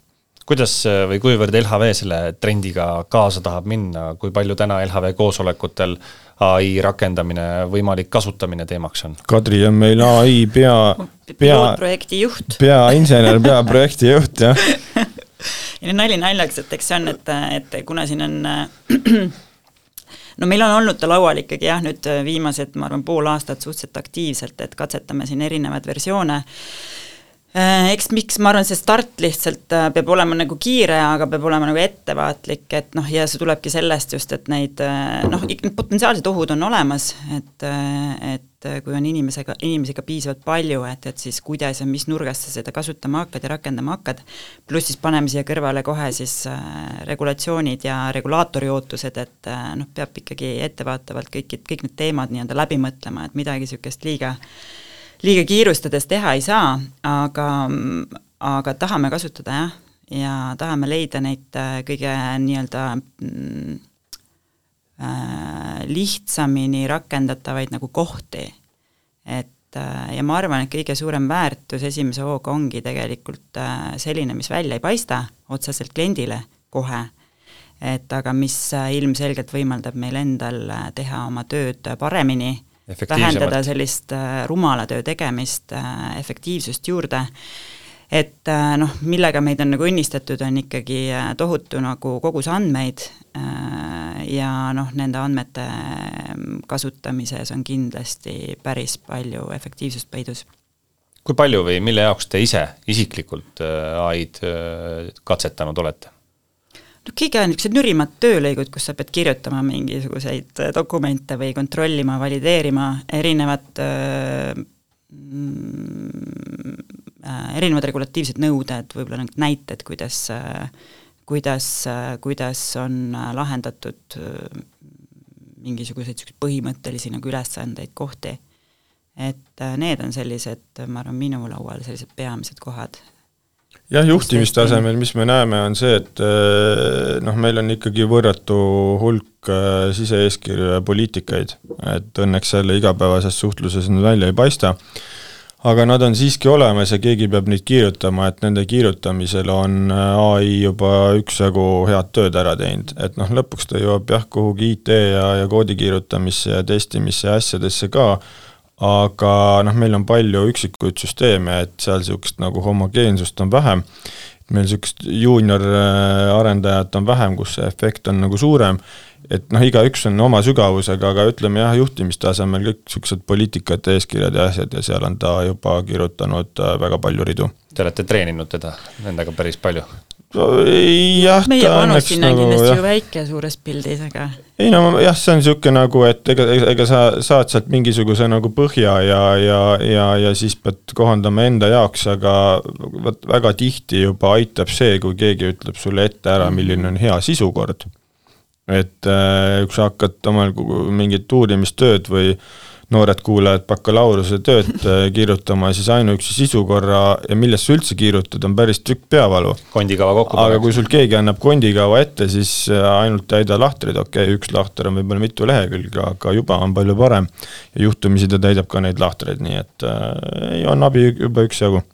kuidas äh, või kuivõrd LHV selle trendiga kaasa tahab minna, kui palju täna LHV koosolekutel ai rakendamine, võimalik kasutamine teemaks on? Kadri on meil ai pea, pea peainsener, peaprojekti juht, jah. Ja nali naljaks, et eks see on, et, et kuna siin on no meil on olnud ta laual ikkagi jah, nüüd viimased, ma arvan, pool aastat suhteliselt aktiivselt, et katsetame siin erinevaid versioone eks miks ma arvan, see start lihtsalt äh, peab olema nagu kiire, aga peab olema nagu ettevaatlik, et noh, ja see tulebki sellest just, et neid äh, noh, potentsiaalsed ohud on olemas, et, et kui on inimesega, inimesi ka piisavalt palju, et, et siis kuidas ja mis nurgast sa seda kasutama hakkad ja rakendama hakkad, pluss siis paneme siia kõrvale kohe siis äh, regulatsioonid ja regulaatori ootused, et äh, noh, peab ikkagi ettevaatavalt kõik, kõik need teemad nii-öelda läbi mõtlema, et midagi niisugust liiga äh, liiga kiirustades teha ei saa, aga, aga tahame kasutada jah, ja tahame leida neid äh, kõige nii-öelda mm, äh, lihtsamini rakendatavaid nagu kohti. et ja ma arvan, et kõige suurem väärtus esimese hooga ongi tegelikult selline, mis välja ei paista otseselt kliendile kohe, et aga mis ilmselgelt võimaldab meil endal teha oma tööd paremini, vähendada sellist rumala töö tegemist, efektiivsust juurde et äh, noh, millega meid on nagu õnnistatud, on ikkagi äh, tohutu nagu kogus andmeid äh, ja noh, nende andmete kasutamises on kindlasti päris palju efektiivsust peidus. kui palju või mille jaoks te ise isiklikult ai-d katsetanud olete? Kõige niisugused nürimad töölõigud, kus sa pead kirjutama mingisuguseid dokumente või kontrollima, valideerima erinevat mm, Äh, erinevad regulatiivsed nõuded, võib-olla need näited, kuidas, äh, kuidas, äh, kuidas on lahendatud mingisuguseid niisuguseid põhimõttelisi nagu ülesandeid, kohti. et need on sellised, ma arvan, minu laual sellised peamised kohad. Jah, juhtimistasemel, mis me näeme, on see, et noh, meil on ikkagi võrratu hulk sise-eeskirju ja poliitikaid, et õnneks selle igapäevases suhtluses need välja ei paista. Aga nad on siiski olemas ja keegi peab neid kirjutama, et nende kirjutamisel on äh, ai juba üksjagu head tööd ära teinud, et noh, lõpuks ta jõuab jah, kuhugi IT ja, ja koodi kirjutamisse ja testimisse ja asjadesse ka, aga noh, meil on palju üksikuid süsteeme, et seal niisugust nagu homogeensust on vähem, meil niisugust juunior äh, on vähem, kus see efekt on nagu suurem et noh, igaüks on oma sügavusega, aga ütleme jah, juhtimistasemel kõik niisugused poliitikate eeskirjad ja asjad ja seal on ta juba kirjutanud äh, väga palju ridu. Te olete treeninud teda nendega päris palju? Jah, meie panus sinna on nagu, kindlasti jah. ju väike suures pildis, aga ei no jah, see on niisugune nagu, et ega, ega sa saad sealt mingisuguse nagu põhja ja, ja, ja, ja siis pead kohandama enda jaoks, aga vot väga tihti juba aitab see, kui keegi ütleb sulle ette ära, milline on hea sisukord et äh, kui sa hakkad omal mingit uurimistööd või noored kuulajad bakalaureuse tööd äh, kirjutama, siis ainuüksi sisukorra ja millest sa üldse kirjutad, on päris tükk peavalu. kondikava kokku aga kui sul keegi annab kondikava ette, siis äh, ainult täida lahtreid, okei okay,, üks lahter on võib-olla mitu lehekülge, aga juba on palju parem. ja juhtumisi ta täidab ka neid lahtreid, nii et äh, on abi juba üksjagu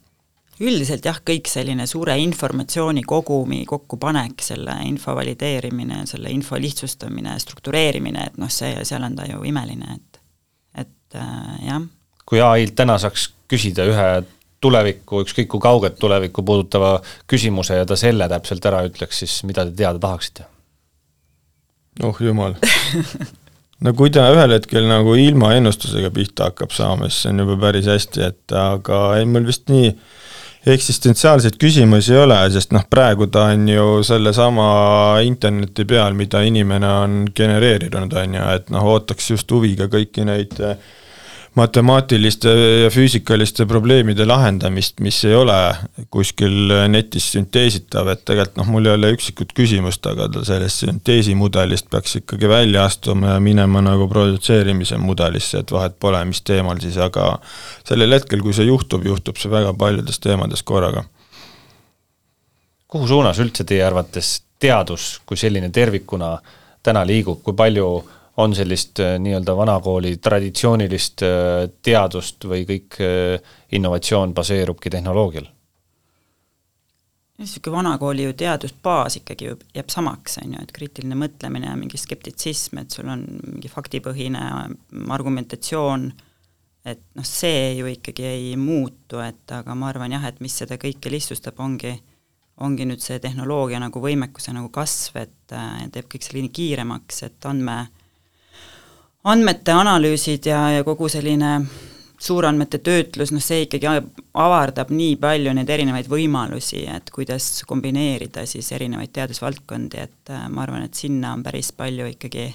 üldiselt jah, kõik selline suure informatsiooni kogumi kokkupanek, selle info valideerimine, selle info lihtsustamine, struktureerimine, et noh, see, seal on ta ju imeline, et, et äh, jah. kui ai-lt täna saaks küsida ühe tulevikku, ükskõik kui kauget tulevikku puudutava küsimuse ja ta selle täpselt ära ütleks, siis mida te teada tahaksite? oh jumal no kui ta ühel hetkel nagu ilma ennustusega pihta hakkab saama, siis see on juba päris hästi, et aga ei, mul vist nii äh, eksistentsiaalseid küsimusi ei ole, sest noh, praegu ta on ju sellesama interneti peal, mida inimene on genereerinud, on ju, et noh, ootaks just huviga kõiki neid äh, matemaatiliste ja füüsikaliste probleemide lahendamist, mis ei ole kuskil netis sünteesitav, et tegelikult noh, mul ei ole üksikut küsimust, aga ta sellest sünteesimudelist peaks ikkagi välja astuma ja minema nagu produtseerimise mudelisse, et vahet pole, mis teemal siis, aga sellel hetkel, kui see juhtub, juhtub see väga paljudes teemades korraga. kuhu suunas üldse teie arvates teadus kui selline tervikuna täna liigub, kui palju on sellist äh, nii-öelda vanakooli traditsioonilist äh, teadust või kõik äh, innovatsioon baseerubki tehnoloogial? niisugune vanakooli ju teadusbaas ikkagi ju jääb samaks, on ju, et kriitiline mõtlemine ja mingi skeptitsism, et sul on mingi faktipõhine argumentatsioon, et noh, see ju ikkagi ei muutu, et aga ma arvan jah, et mis seda kõike lihtsustab, ongi, ongi nüüd see tehnoloogia nagu võimekuse nagu kasv, et teeb kõik selle kiiremaks, et andme andmete analüüsid ja, ja kogu selline suurandmete töötlus, noh see ikkagi avardab nii palju neid erinevaid võimalusi, et kuidas kombineerida siis erinevaid teadusvaldkondi, et äh, ma arvan, et sinna on päris palju ikkagi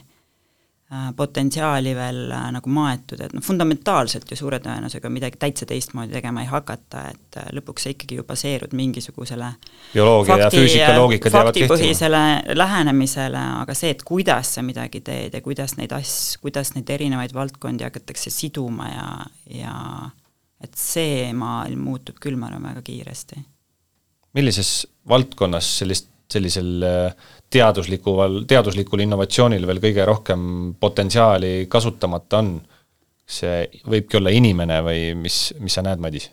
potentsiaali veel äh, nagu maetud, et noh, fundamentaalselt ju suure tõenäosusega midagi täitsa teistmoodi tegema ei hakata, et äh, lõpuks sa ikkagi ju baseerud mingisugusele bioloogia fakti, ja füüsika loogikad jäävad kehtima. lähenemisele, aga see, et kuidas sa midagi teed ja kuidas neid asju, kuidas neid erinevaid valdkondi hakatakse siduma ja, ja et see maailm muutub küll, ma arvan, väga kiiresti. millises valdkonnas sellist sellisel teaduslikul, teaduslikul innovatsioonil veel kõige rohkem potentsiaali kasutamata on. see võibki olla inimene või mis, mis sa näed, Madis?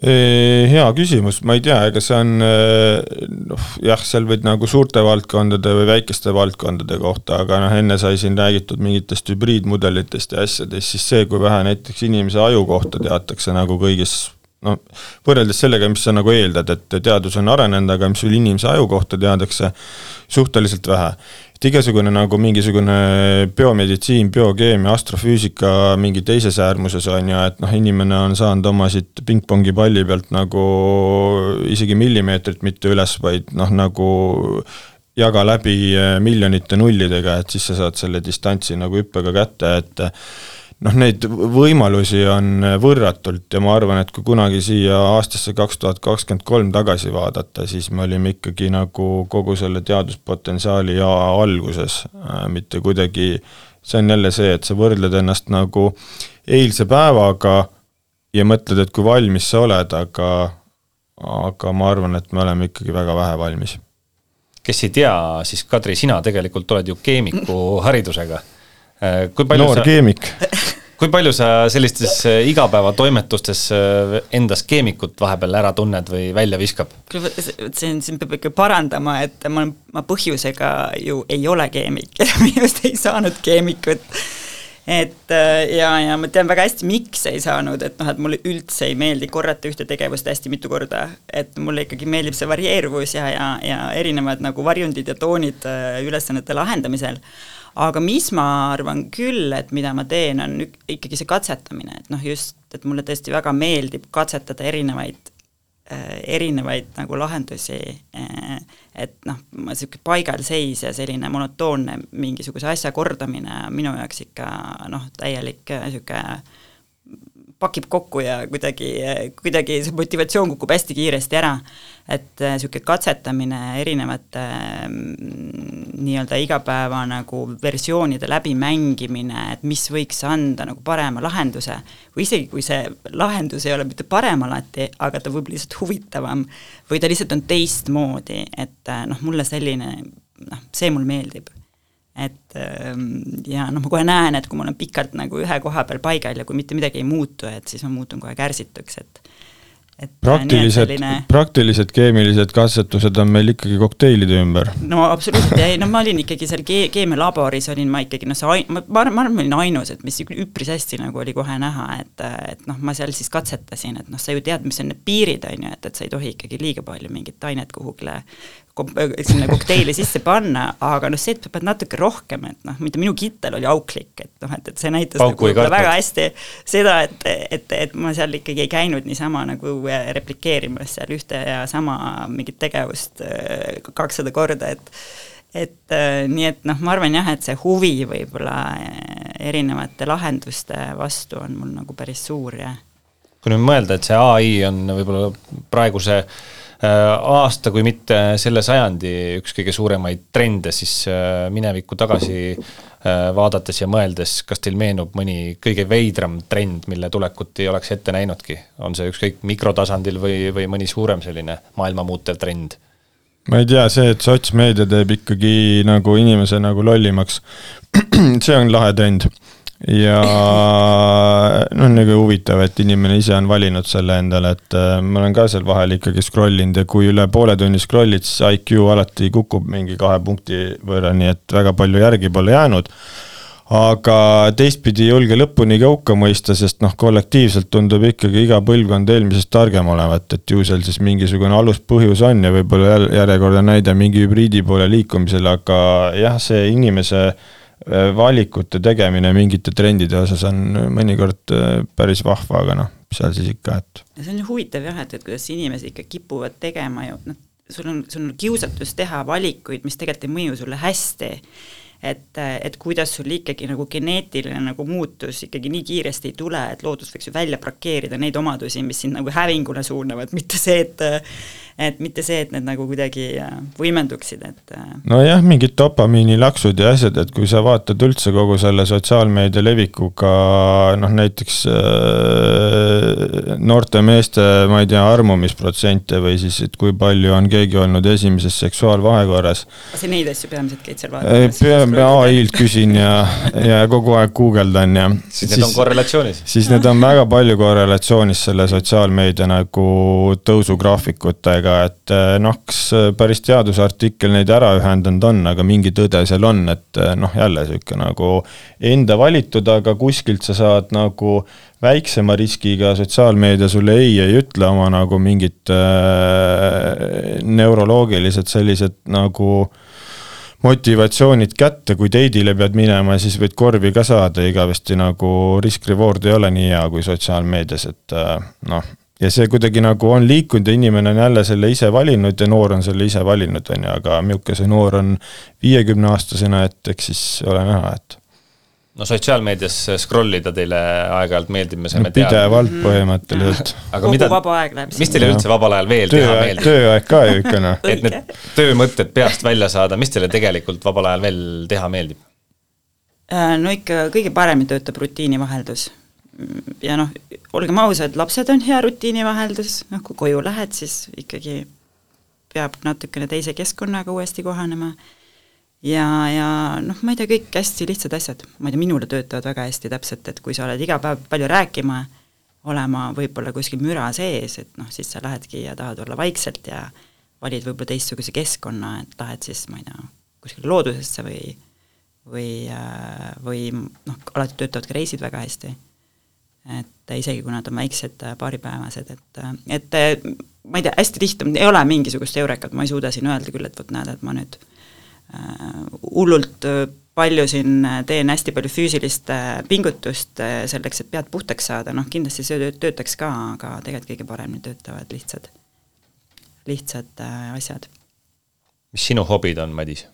hea küsimus, ma ei tea, ega see on noh, jah, seal võid nagu suurte valdkondade või väikeste valdkondade kohta, aga noh, enne sai siin räägitud mingitest hübriidmudelitest ja asjadest, siis see, kui vähe näiteks inimese aju kohta teatakse nagu kõigis noh, võrreldes sellega, mis sa nagu eeldad, et teadus on arenenud, aga mis veel inimese aju kohta teadakse, suhteliselt vähe. et igasugune nagu mingisugune biomeditsiin, biokeemia, astrofüüsika mingi teises äärmuses on ju, et noh, inimene on saanud oma siit pingpongi palli pealt nagu isegi millimeetrit mitte üles, vaid noh, nagu jaga läbi miljonite nullidega, et siis sa saad selle distantsi nagu hüppega kätte, et noh, neid võimalusi on võrratult ja ma arvan, et kui kunagi siia aastasse kaks tuhat kakskümmend kolm tagasi vaadata, siis me olime ikkagi nagu kogu selle teaduspotentsiaali alguses, äh, mitte kuidagi, see on jälle see, et sa võrdled ennast nagu eilse päevaga ja mõtled, et kui valmis sa oled, aga aga ma arvan, et me oleme ikkagi väga vähe valmis. kes ei tea, siis Kadri, sina tegelikult oled ju keemiku haridusega Äh, kui palju noor sa, keemik kui palju sa sellistes äh, igapäevatoimetustes äh, endas keemikut vahepeal ära tunned või välja viskab? siin, siin peab ikka parandama, et ma, ma põhjusega ju ei ole keemik minust ei saanud keemikut. et ja, ja ma tean väga hästi, miks ei saanud, et noh, et mulle üldse ei meeldi korrata ühte tegevust hästi mitu korda, et mulle ikkagi meeldib see varieeruvus ja, ja, ja erinevad nagu varjundid ja toonid ülesannete lahendamisel aga mis ma arvan küll, et mida ma teen, on ikkagi see katsetamine, et noh, just, et mulle tõesti väga meeldib katsetada erinevaid äh,, erinevaid nagu lahendusi äh,, et noh, niisugune paigalseis ja selline monotoonne mingisuguse asja kordamine minu jaoks ikka noh, täielik niisugune äh, pakib kokku ja kuidagi, kuidagi see motivatsioon kukub hästi kiiresti ära. Et niisugune katsetamine erinevate mm, nii-öelda igapäeva nagu versioonide läbimängimine, et mis võiks anda nagu parema lahenduse, või isegi, kui see lahendus ei ole mitte parem alati, aga ta võib lihtsalt huvitavam või ta lihtsalt on teistmoodi, et noh, mulle selline noh, see mulle meeldib. Et ähm, ja noh, ma kohe näen, et kui ma olen pikalt nagu ühe koha peal paigal ja kui mitte midagi ei muutu, et siis ma muutun kohe kärsituks, et et praktilised praktilised keemilised katsetused on meil ikkagi kokteilide ümber. no absoluutselt, ei no ma olin ikkagi seal kee-, keemialaboris olin ma ikkagi noh, see ai-, ma, ma arvan, ma olin ainus, et mis üpris hästi nagu oli kohe näha, et et noh, ma seal siis katsetasin, et noh, sa ju tead, mis on need piirid, on ju, et, et sa ei tohi ikkagi liiga palju mingit ainet kuhugile sinna kokteili sisse panna, aga noh, see, et sa pead natuke rohkem, et noh, mitte minu kittel oli auklik, et noh, et, et see näitas Pauku nagu väga hästi seda, et, et, et ma seal ikkagi ei käinud niisama nagu äh, replikeerimas seal ühte ja sama mingit tegevust äh, kakssada korda, et et nii et noh, ma arvan jah, et see huvi võib-olla erinevate lahenduste vastu on mul nagu päris suur ja kui nüüd mõelda, et see ai on võib-olla praeguse äh, Äh, aasta, kui mitte selle sajandi üks kõige suuremaid trende, siis äh, minevikku tagasi äh, vaadates ja mõeldes, kas teil meenub mõni kõige veidram trend, mille tulekut ei oleks ette näinudki? on see ükskõik mikrotasandil või, või mõni suurem selline maailma muutev trend? ma ei tea, see, et sotsmeedia teeb ikkagi nagu inimese nagu lollimaks, see on lahe trend ja noh, nagu huvitav, et inimene ise on valinud selle endale, et äh, ma olen ka seal vahel ikkagi scroll inud ja kui üle poole tunni scroll'id, siis IQ alati kukub mingi kahe punkti võrra, nii et väga palju järgi pole jäänud. aga teistpidi ei julge lõpuni ka hukka mõista, sest noh, kollektiivselt tundub ikkagi iga põlvkond eelmisest targem olevat, et ju seal siis mingisugune aluspõhjus on ja võib-olla järjekordne näide mingi hübriidi poole liikumisel, aga jah, see inimese valikute tegemine mingite trendide osas on mõnikord äh, päris vahva, aga noh, seal siis ikka, et. see on huvitav jah, et, et kuidas inimesed ikka kipuvad tegema ju, noh, sul on, sul on kiusatus teha valikuid, mis tegelikult ei mõju sulle hästi et, et kuidas sul ikkagi nagu geneetiline nagu muutus ikkagi nii kiiresti ei tule, et loodus võiks ju välja brakeerida neid omadusi, mis sind nagu hävingule suunavad, mitte see, et et mitte see, et need nagu kuidagi äh, võimenduksid, et äh, nojah, mingid dopamiinilaksud ja asjad, et kui sa vaatad üldse kogu selle sotsiaalmeedia levikuga noh, näiteks äh, noorte meeste, ma ei tea, armumisprotsente või siis, et kui palju on keegi olnud esimeses seksuaalvahekorras. sa neid asju peamiselt käid seal vaatamas? Ai-lt küsin ja, ja kogu aeg guugeldan ja siis need on korrelatsioonis. siis need on väga palju korrelatsioonis selle sotsiaalmeedia nagu tõusugraafikutega, et eh, noh, kas päris teadusartikkel neid ära ühendanud on, aga mingi tõde seal on, et eh, noh, jälle sihuke nagu enda valitud, aga kuskilt sa saad nagu väiksema riskiga sotsiaalmeedia sulle ei ei ütle oma nagu mingid äh, neuroloogilised sellised nagu motivatsioonid kätte, kui date'ile pead minema, siis võid korvi ka saada, igavesti nagu risk-reward ei ole nii hea kui sotsiaalmeedias, et äh, noh, ja see kuidagi nagu on liikunud ja inimene on jälle selle ise valinud ja noor on selle ise valinud, on ju, aga milline see noor on viiekümne aastasena, et eks siis ole näha, et no sotsiaalmeedias scroll ida teile aeg-ajalt meeldib, me saime no, teada. pidevalt põhimõtteliselt. aga kogu mida, vaba aeg läheb mis teile üldse vabal ajal veel töö, teha meeldib? tööaeg ka ju ikka noh. et need töömõtted peast välja saada, mis teile tegelikult vabal ajal veel teha meeldib? Äh, no ikka kõige paremini töötab rutiinivaheldus. ja noh, olgem ausad, lapsed on hea rutiinivaheldus, noh kui koju lähed, siis ikkagi peab natukene teise keskkonnaga uuesti kohanema ja, ja noh, ma ei tea, kõik hästi lihtsad asjad, ma ei tea, minule töötavad väga hästi täpselt, et kui sa oled iga päev palju rääkima, olema võib-olla kuskil müra sees, et noh, siis sa lähedki ja tahad olla vaikselt ja valid võib-olla teistsuguse keskkonna, et lähed siis, ma ei tea, kuskile loodusesse või või, äh, või noh, alati töötavad ka reisid väga hästi. et isegi kui nad on väiksed äh, paaripäevased, et, äh, et ma ei tea, hästi lihtne, ei ole mingisugust eurekat, ma ei suuda siin öelda küll, et vot näed, et ma nüüd hullult äh, palju siin äh, teen hästi palju füüsilist pingutust selleks, et pead puhtaks saada, noh kindlasti see töötaks ka, aga tegelikult kõige paremini töötavad lihtsad, lihtsad asjad. mis sinu hobid on, Madis?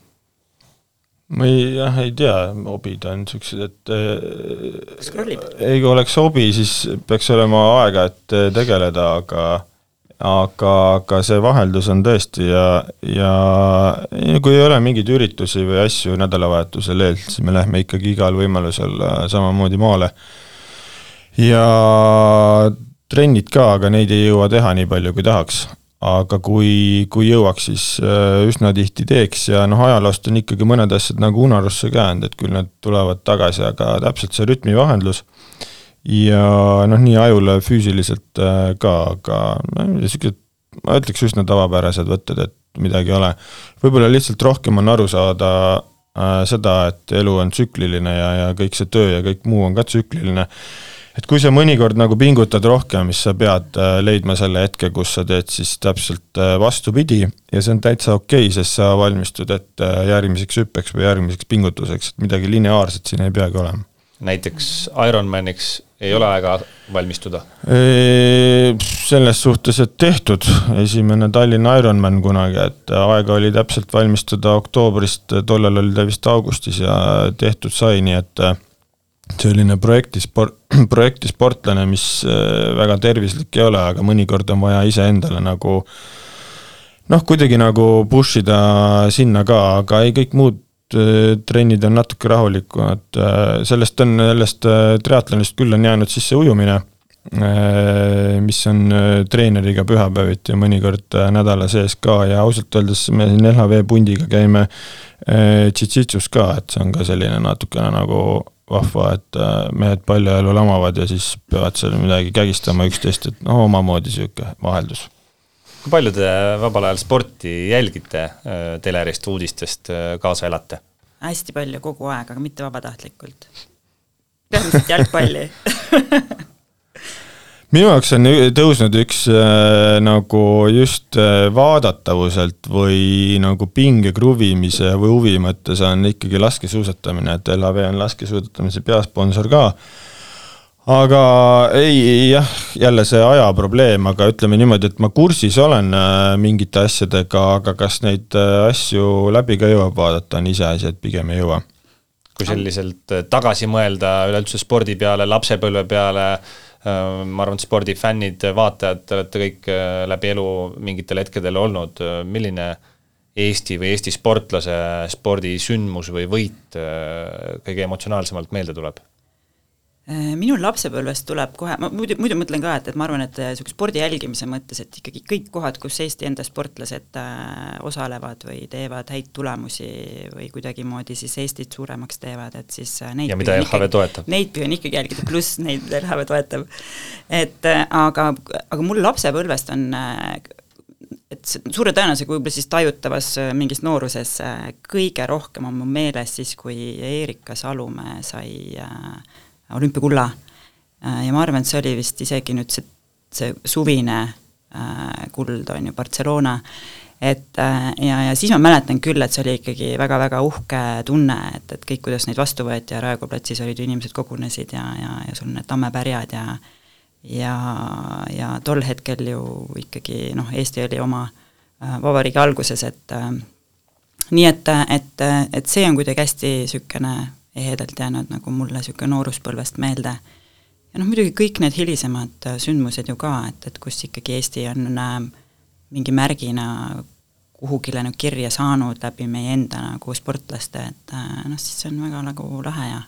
ma ei, jah, ei tea, hobid on niisugused, et Scrollib. ei, kui oleks hobi, siis peaks olema aega, et tegeleda, aga aga, aga see vaheldus on tõesti ja, ja kui ei ole mingeid üritusi või asju nädalavahetusel eel, siis me lähme ikkagi igal võimalusel äh, samamoodi maale. ja trennid ka, aga neid ei jõua teha nii palju, kui tahaks. aga kui, kui jõuaks, siis äh, üsna tihti teeks ja noh, ajaloost on ikkagi mõned asjad nagu unarusse ka jäänud, et küll nad tulevad tagasi, aga täpselt see rütmivahendlus ja noh, nii ajule füüsiliselt äh, ka, aga niisugused, ma ütleks üsna tavapärased võtted, et midagi ei ole. võib-olla lihtsalt rohkem on aru saada äh, seda, et elu on tsükliline ja, ja kõik see töö ja kõik muu on ka tsükliline. et kui sa mõnikord nagu pingutad rohkem, siis sa pead äh, leidma selle hetke, kus sa teed siis täpselt äh, vastupidi ja see on täitsa okei okay,, sest sa valmistud ette äh, järgmiseks hüppeks või järgmiseks pingutuseks, et midagi lineaarset siin ei peagi olema näiteks Ironmaniks ei ole aega valmistuda? Selles suhtes, et tehtud, esimene Tallinna Ironman kunagi, et aega oli täpselt valmistuda oktoobrist, tollal oli ta vist augustis ja tehtud sai, nii et selline projekti sport, projekti sportlane, mis väga tervislik ei ole, aga mõnikord on vaja iseendale nagu noh, kuidagi nagu push ida sinna ka, aga ei, kõik muud Äh, trennid on natuke rahulikumad, äh, sellest on, sellest äh, triatlonist küll on jäänud sisse ujumine, mis on treeneriga pühapäeviti ja mõnikord nädala sees ka ja ausalt öeldes me siin LHV pundiga käime tšitsitsus ka, et see on ka selline natukene nagu vahva, et mehed paljajalu lamavad ja siis peavad seal midagi kägistama üksteist, et noh, omamoodi sihuke vaheldus kui palju te vabal ajal sporti jälgite, äh, telerist, uudistest äh, kaasa elate? hästi palju, kogu aeg, aga mitte vabatahtlikult. peamiselt jalgpalli minu jaoks on tõusnud üks äh, nagu just äh, vaadatavuselt või nagu pinge kruvimise või huvi mõttes on ikkagi laskesuusatamine, et LHV on laskesuusatamise peasponsor ka aga ei, jah, jälle see aja probleem, aga ütleme niimoodi, et ma kursis olen äh, mingite asjadega, aga kas neid äh, asju läbi ka jõuab vaadata, on iseasi, et pigem ei jõua. kui selliselt äh, tagasi mõelda üleüldse spordi peale, lapsepõlve peale, ma arvan, et spordifännid, vaatajad, te olete kõik läbi elu mingitel hetkedel olnud, milline Eesti või Eesti sportlase spordisündmus või võit kõige emotsionaalsemalt meelde tuleb? Äh, minul lapsepõlvest tuleb kohe, ma muidu, muidu mõtlen ka, et, et ma arvan, et niisuguse spordi jälgimise mõttes, et ikkagi kõik kohad, kus Eesti enda sportlased äh, osalevad või teevad häid tulemusi või kuidagimoodi siis Eestit suuremaks teevad, et siis äh, neid ja mida LHV toetab. Neid püüan ikkagi jälgida, pluss neid LHV toetab. et äh, aga, aga mul lapsepõlvest on äh, et suure tõenäosusega võib-olla siis tajutavas äh, mingis nooruses äh, kõige rohkem on mu meeles siis, kui Erika Salumäe sai äh, olümpiakulla. Äh, ja ma arvan, et see oli vist isegi nüüd see, see suvine äh, kuld, on ju, Barcelona, et äh, ja, ja siis ma mäletan küll, et see oli ikkagi väga-väga uhke tunne, et, et kõik, kuidas neid vastu võeti ja Raekoja platsis olid ju inimesed kogunesid ja, ja, ja sul need tammepärjad ja ja, ja tol hetkel ju ikkagi noh, Eesti oli oma vabariigi alguses, et äh, nii et, et, et see on kuidagi hästi niisugune ehedalt jäänud nagu mulle niisugune nooruspõlvest meelde. ja noh, muidugi kõik need hilisemad äh, sündmused ju ka, et, et kus ikkagi Eesti on äh, mingi märgina kuhugile nagu kirja saanud läbi meie enda nagu sportlaste, et äh, noh, siis see on väga nagu lahe ja,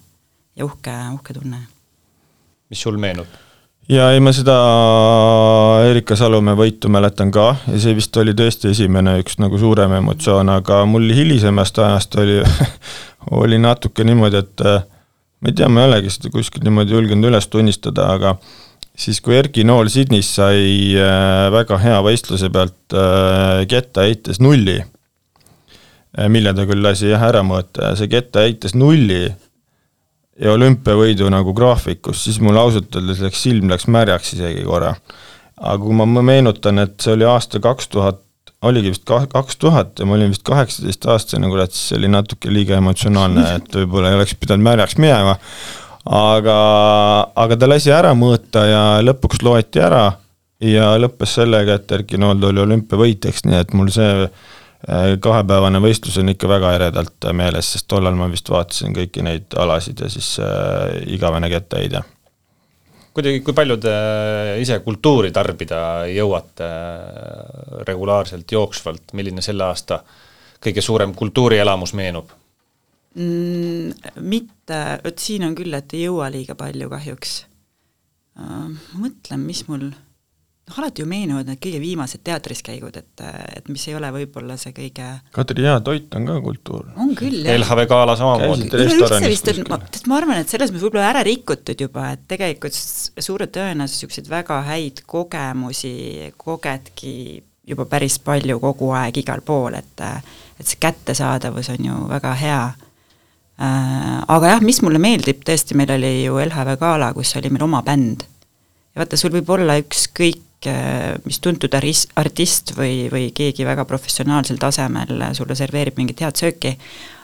ja uhke, uhke tunne. mis sul meenub? Ja ei, ma seda Erika Salumäe võitu mäletan ka ja see vist oli tõesti esimene üks nagu suurem emotsioon, aga mul hilisemast ajast oli oli natuke niimoodi, et äh, ma ei tea, ma ei olegi seda kuskilt niimoodi julgenud üles tunnistada, aga siis, kui Erki Nool Sydneys sai äh, väga hea võistluse pealt äh, kettaheites nulli, mille ta küll lasi jah ära mõõta see kettaheites nulli ja olümpiavõidu nagu graafikus, siis mul ausalt öeldes läks silm läks märjaks isegi korra. aga kui ma meenutan, et see oli aasta kaks tuhat oligi vist kaks tuhat ja ma olin vist kaheksateistaastane, kurat, siis see oli natuke liiga emotsionaalne, et võib-olla ei oleks pidanud märjaks minema, aga, aga ta lasi ära mõõta ja lõpuks loeti ära ja lõppes sellega, et Erki Nool oli olümpiavõitjaks, nii et mul see kahepäevane võistlus on ikka väga eredalt meeles, sest tollal ma vist vaatasin kõiki neid alasid ja siis äh, igavene kettaheide kuidagi, kui palju te ise kultuuri tarbida jõuate äh, regulaarselt, jooksvalt, milline selle aasta kõige suurem kultuurielamus meenub mm,? Mitte, vot siin on küll, et ei jõua liiga palju kahjuks uh,. mõtlen, mis mul noh, alati ju meenuvad need kõige viimased teatris käigud, et, et mis ei ole võib-olla see kõige Kadri, hea toit on ka kultuur. on küll, jah. LHV gala samamoodi. üleüldse vist on, ma, ma arvan, et selles mõttes võib-olla ära rikutud juba, et tegelikult suure tõenäosusega niisuguseid väga häid kogemusi kogedki juba päris palju kogu aeg igal pool, et et see kättesaadavus on ju väga hea äh, aga jah, mis mulle meeldib, tõesti, meil oli ju LHV gala, kus oli meil oma bänd. Ja vaata, sul võib olla ükskõik Äh, mis tuntud aris-, artist või, või keegi väga professionaalsel tasemel sulle serveerib mingit head sööki,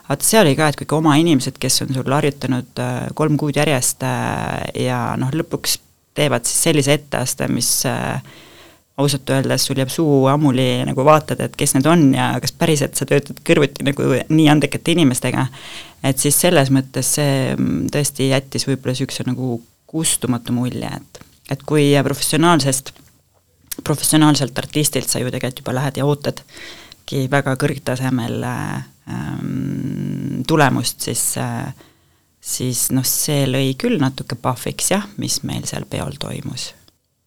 vaata seal oli ka, et kõik oma inimesed, kes on sul harjutanud äh, kolm kuud järjest äh, ja noh, lõpuks teevad siis sellise etteaste, mis ausalt öeldes sul jääb suu ammuli nagu vaatad, et kes need on ja kas päriselt sa töötad kõrvuti nagu nii andekate inimestega, et siis selles mõttes see mm, tõesti jättis võib-olla niisuguse nagu kustumatu mulje, et et kui professionaalsest professionaalselt artistilt sa ju tegelikult juba lähed ja ootadki väga kõrgtasemel ähm, tulemust, siis äh, siis noh, see lõi küll natuke pahviks jah, mis meil seal peol toimus.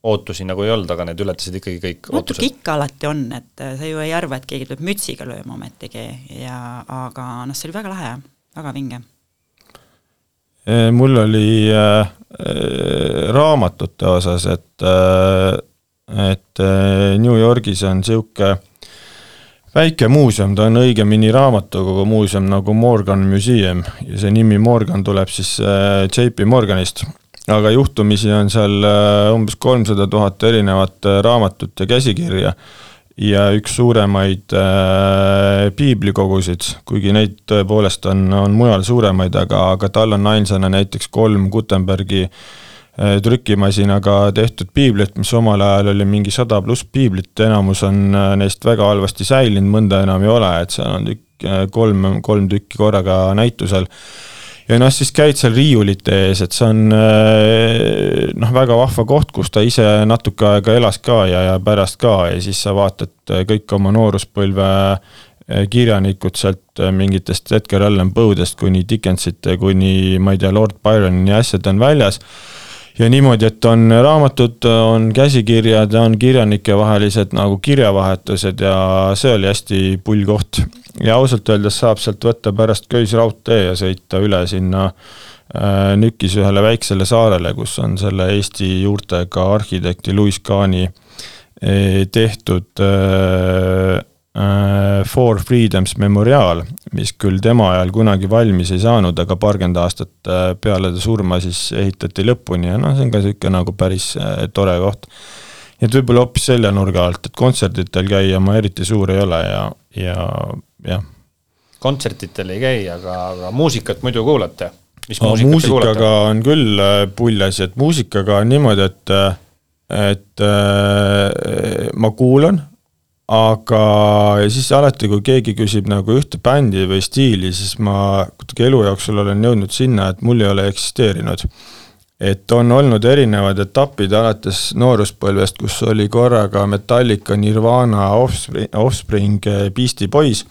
ootusi nagu ei olnud, aga need ületasid ikkagi kõik natuke ootused? ikka alati on, et äh, sa ju ei arva, et keegi tuleb mütsiga lööma ometigi ja aga noh, see oli väga lahe, väga vinge. Mul oli äh, raamatute osas, et äh, et New Yorgis on niisugune väike muuseum, ta on õigemini raamatukogu muuseum nagu Morgan Museum ja see nimi Morgan tuleb siis JP Morganist. aga juhtumisi on seal umbes kolmsada tuhat erinevat raamatut ja käsikirja ja üks suuremaid äh, piiblikogusid, kuigi neid tõepoolest on, on mujal suuremaid, aga, aga tal on ainsana näiteks kolm Gutenbergi äh, Äh, trükimasinaga tehtud piiblit, mis omal ajal oli mingi sada pluss piiblit, enamus on äh, neist väga halvasti säilinud, mõnda enam ei ole, et seal on tükk, äh, kolm, kolm tükki korraga näitusel. Ja noh, siis käid seal riiulite ees, et see on noh, väga vahva koht, kus ta ise natuke aega elas ka ja, ja pärast ka. Ja siis sa vaatad kõik oma nooruspõlve kirjanikud sealt mingitest Edgar Allan Poe'dest kuni Dickensite kuni ma ei tea, Lord Byronini asjad on väljas ja niimoodi, et on raamatud, on käsikirjad, on kirjanikevahelised nagu kirjavahetused ja see oli hästi pull koht. ja ausalt öeldes saab sealt võtta pärast Köis raudtee ja sõita üle sinna äh, Nükis ühele väiksele saarele, kus on selle Eesti juurtega arhitekti Louis Kahni äh, tehtud Äh, For Freedoms memoriaal, mis küll tema ajal kunagi valmis ei saanud, aga paarkümmend aastat äh, peale ta surma siis ehitati lõpuni ja noh, see on ka niisugune nagu päris äh, tore koht. nii et võib-olla hoopis selle nurga alt, et kontserditel käia ma eriti suur ei ole ja, ja jah. kontsertitel ei käi, aga, aga muusikat muidu kuulate? mis muusikat muusikaga kuulate? on küll pull asi, et muusikaga on niimoodi, et et äh, ma kuulan aga siis alati, kui keegi küsib nagu ühte bändi või stiili, siis ma kuidagi elu jooksul olen jõudnud sinna, et mul ei ole eksisteerinud. et on olnud erinevad etapid alates nooruspõlvest, kus oli korraga Metallica, Nirvana, Offspring, Offspring, Beastie Boys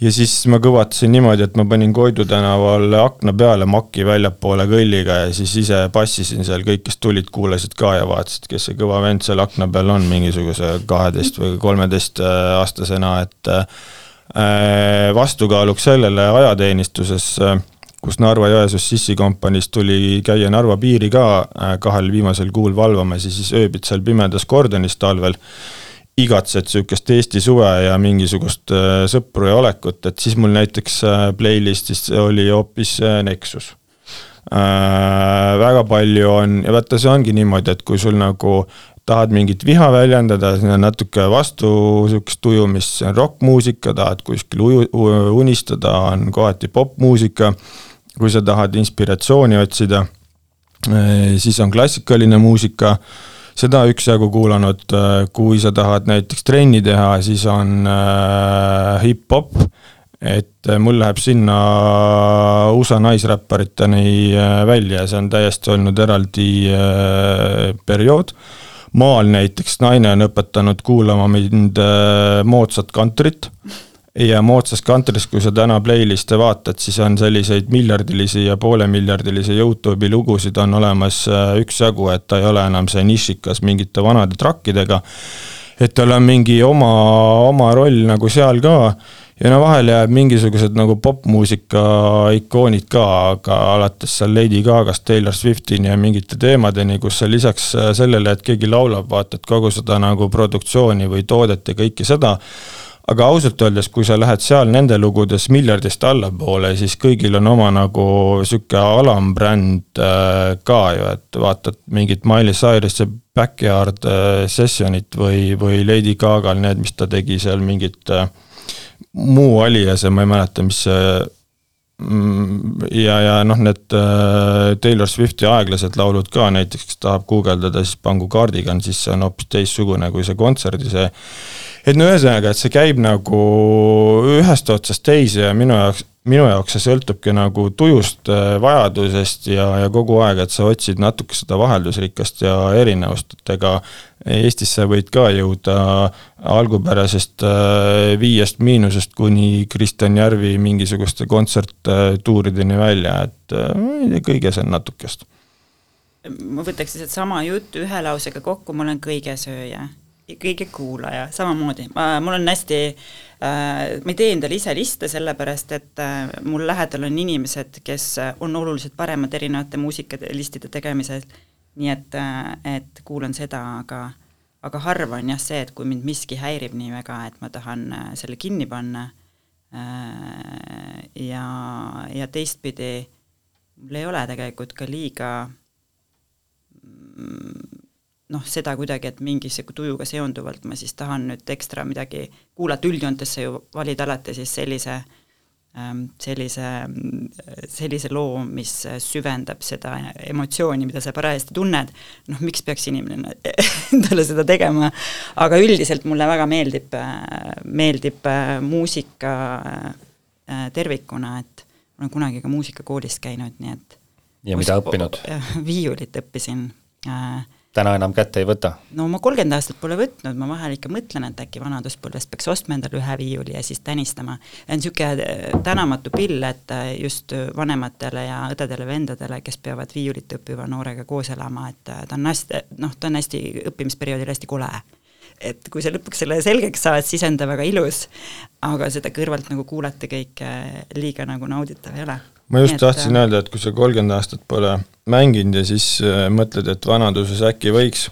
ja siis ma kõvatasin niimoodi, et ma panin Koidu tänaval akna peale maki väljapoole kõlliga ja siis ise passisin seal, kõik, kes tulid, kuulasid ka ja vaatasid, kes see kõva vend seal akna peal on mingisuguse kaheteist või kolmeteistaastasena, et äh, vastukaaluks sellele ajateenistuses, kus Narva-Jõesuus Sissi kompaniis tuli käia Narva piiri ka äh, kahel viimasel kuul valvamas ja siis ööbid seal pimedas kordonis talvel igatsed sihukest Eesti suve ja mingisugust äh, sõpru ja olekut, et siis mul näiteks äh, playlist'is oli hoopis äh, Nexus äh,. väga palju on ja vaata, see ongi niimoodi, et kui sul nagu tahad mingit viha väljendada, natuke vastu sihukest ujumist, see on rokkmuusika, tahad kuskil uju, unistada, on kohati popmuusika. kui sa tahad inspiratsiooni otsida, siis on klassikaline muusika seda üksjagu kuulanud, äh, kui sa tahad näiteks trenni teha, siis on äh, hip-hop, et äh, mul läheb sinna USA naisräppariteni äh, välja, see on täiesti olnud eraldi äh, periood. maal näiteks naine on õpetanud kuulama mind äh, moodsat kantrit ja moodsas kantris, kui sa täna playlist'e vaatad, siis on selliseid miljardilisi ja poolemiljardilisi Youtube'i lugusid on olemas äh, üksjagu, et ta ei ole enam see nišikas mingite vanade trakkidega. et tal on mingi oma, oma roll nagu seal ka ja no vahele jääb mingisugused nagu popmuusika ikoonid ka, aga alates seal Lady Gagast Taylor Swiftini ja mingite teemadeni, kus sa lisaks äh, sellele, et keegi laulab, vaatad kogu seda nagu produktsiooni või toodet ja kõike seda aga ausalt öeldes, kui sa lähed seal nende lugudes miljardist allapoole, siis kõigil on oma nagu sihuke alambränd äh, ka ju, et vaatad mingit Miley Cyrus'e Backyard äh, Sessionit või, või Lady Gaga'l need, mis ta tegi seal mingit äh, muu aliase, ma ei mäleta, mis see mm, ja, ja noh, need Taylor Swifti aeglased laulud ka näiteks, kes tahab guugeldada, siis pangu Cardigan, siis see on hoopis teistsugune kui see kontserdi see et no ühesõnaga, et see käib nagu ühest otsast teise ja minu jaoks, minu jaoks see sõltubki nagu tujust, äh, vajadusest ja, ja kogu aeg, et sa otsid natuke seda vaheldusrikkast ja erinevust, et ega Eestisse võid ka jõuda algupärasest äh, viiest miinusest kuni Kristjan Järvi mingisuguste kontserttuurideni välja, et äh, kõiges on natukest. Ma võtaks lihtsalt sama juttu ühe lausega kokku, ma olen kõigesööja kõige kuulaja, samamoodi, mul on hästi äh,, ma ei tee endale ise liste, sellepärast et äh, mul lähedal on inimesed, kes on oluliselt paremad erinevate muusikalistide tegemisel, nii et äh,, et kuulan seda, aga aga harva on jah see, et kui mind miski häirib nii väga, et ma tahan äh, selle kinni panna. Äh, ja, ja teistpidi mul ei ole tegelikult ka liiga mm, noh, seda kuidagi, et mingise tujuga seonduvalt ma siis tahan nüüd ekstra midagi kuulata, üldjoontes sa ju valid alati siis sellise ähm, sellise, sellise loo, mis süvendab seda emotsiooni, mida sa parajasti tunned, noh, miks peaks inimene endale seda tegema, aga üldiselt mulle väga meeldib, meeldib äh, muusika äh, tervikuna, et ma olen kunagi ka muusikakoolis käinud, nii et ja mida õppinud? viiulit õppisin äh, täna enam kätte ei võta? no ma kolmkümmend aastat pole võtnud, ma vahel ikka mõtlen, et äkki vanaduspõlvest peaks ostma endale ühe viiuli ja siis tänistama. on niisugune äh, tänamatu pill, et äh, just vanematele ja õdedele-vendadele, kes peavad viiulit õppiva noorega koos elama, et ta on hästi, noh, ta on hästi, õppimisperioodil hästi kole et kui sa lõpuks selle selgeks saad, siis on ta väga ilus, aga seda kõrvalt nagu kuulata kõike liiga nagu nauditav ei ole ma just et, tahtsin äh, öelda, et kui sa kolmkümmend aastat pole mänginud ja siis äh, mõtled, et vanaduses äkki võiks,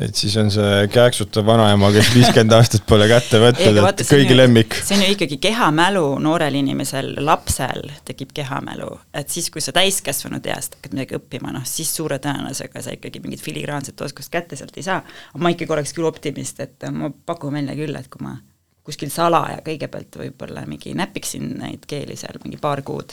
et siis on see kääksutav vanaema, kes viiskümmend aastat pole kätte võtnud, et kõigi lemmik. see on ju ikkagi kehamälu noorel inimesel, lapsel tekib kehamälu, et siis, kui sa täiskasvanud east hakkad midagi õppima, noh siis suure tõenäosusega sa ikkagi mingit filigraanset oskust kätte sealt ei saa. ma ikkagi oleks küll optimist, et ma pakun välja küll, et kui ma kuskil salaja kõigepealt võib-olla mingi näpiksin neid keeli seal mingi paar kuud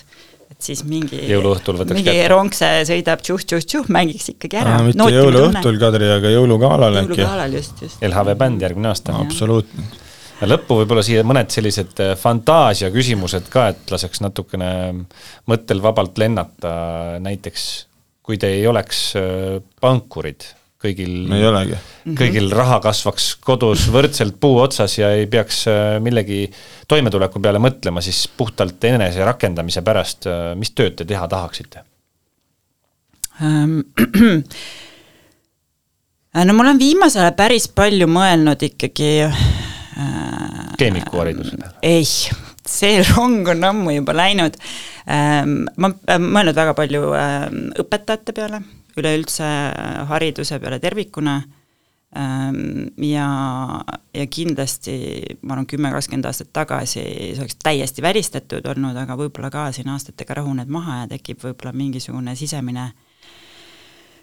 et siis mingi jõuluõhtul võtaks mingi kätte. rongse sõidab tšuh-tšuh-tšuh, mängiks ikkagi ära. mitte jõuluõhtul, Kadri, aga jõulugaalal äkki. jõulugaalal just, just. LHV bänd järgmine aasta absoluutne. ja lõppu võib-olla siia mõned sellised äh, fantaasia küsimused ka, et laseks natukene mõttel vabalt lennata, näiteks kui te ei oleks äh, pankurid kõigil, ei olegi. kõigil raha kasvaks kodus võrdselt puu otsas ja ei peaks äh, millegi toimetuleku peale mõtlema, siis puhtalt enese rakendamise pärast, äh, mis tööd te teha tahaksite ähm,? no ma olen viimasel ajal päris palju mõelnud ikkagi äh, keemikuharidusele? ei, see rong on ammu juba läinud ähm,. ma olen mõelnud väga palju ähm, õpetajate peale üleüldse hariduse peale tervikuna. Ähm, ja, ja kindlasti ma arvan, kümme, kakskümmend aastat tagasi see oleks täiesti välistatud olnud, aga võib-olla ka siin aastatega rahuned maha ja tekib võib-olla mingisugune sisemine,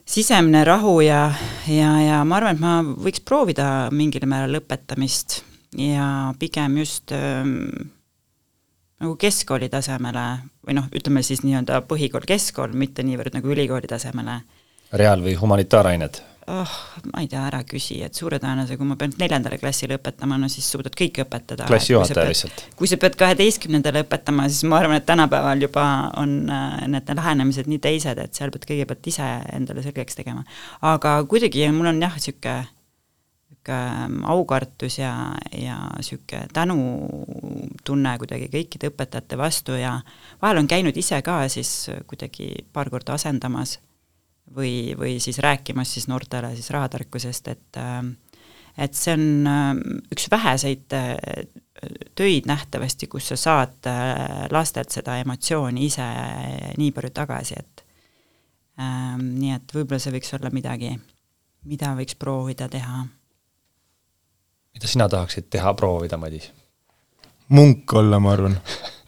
sisemine rahu ja, ja, ja ma arvan, et ma võiks proovida mingil määral õpetamist ja pigem just ähm, nagu keskkooli tasemele või noh, ütleme siis nii-öelda põhikool, keskkool, mitte niivõrd nagu ülikooli tasemele reaal- või humanitaarained? oh, ma ei tea, ära küsi, et suure tõenäosusega, kui ma pean neljandale klassile õpetama, no siis suudad kõike õpetada. klassijuhataja lihtsalt. kui sa pead kaheteistkümnendale õpetama, siis ma arvan, et tänapäeval juba on äh, need lähenemised nii teised, et seal pead kõigepealt ise endale selgeks tegema. aga kuidagi mul on jah, niisugune niisugune aukartus ja, ja niisugune tänutunne kuidagi kõikide õpetajate vastu ja vahel on käinud ise ka siis kuidagi paar korda asendamas või, või siis rääkimas siis noortele siis rahatarkusest, et äh, et see on äh, üks väheseid äh, töid nähtavasti, kus sa saad lastelt seda emotsiooni ise nii palju tagasi, et nii et võib-olla see võiks olla midagi, mida võiks proovida teha. mida sina tahaksid teha, proovida, Madis? munk olla, ma arvan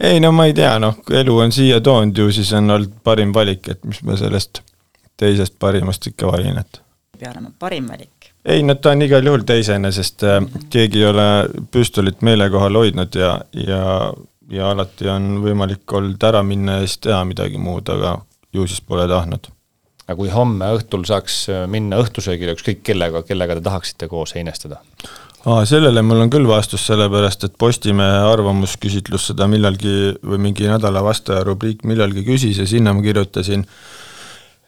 ei no ma ei tea, noh, elu on siia toonud ju, siis on olnud parim valik, et mis ma sellest teisest parimast ikka valin, et. peab olema parim valik. ei no ta on igal juhul teisene, sest äh, keegi ei ole püstolit meele kohal hoidnud ja, ja, ja alati on võimalik olnud ära minna ja siis teha midagi muud, aga ju siis pole tahtnud. aga kui homme õhtul saaks äh, minna õhtusöögile ükskõik kellega, kellega te tahaksite koos heinestada? Aa, sellele mul on küll vastus, sellepärast et Postimehe arvamusküsitlus seda millalgi või mingi nädala vastaja rubriik millalgi küsis ja sinna ma kirjutasin,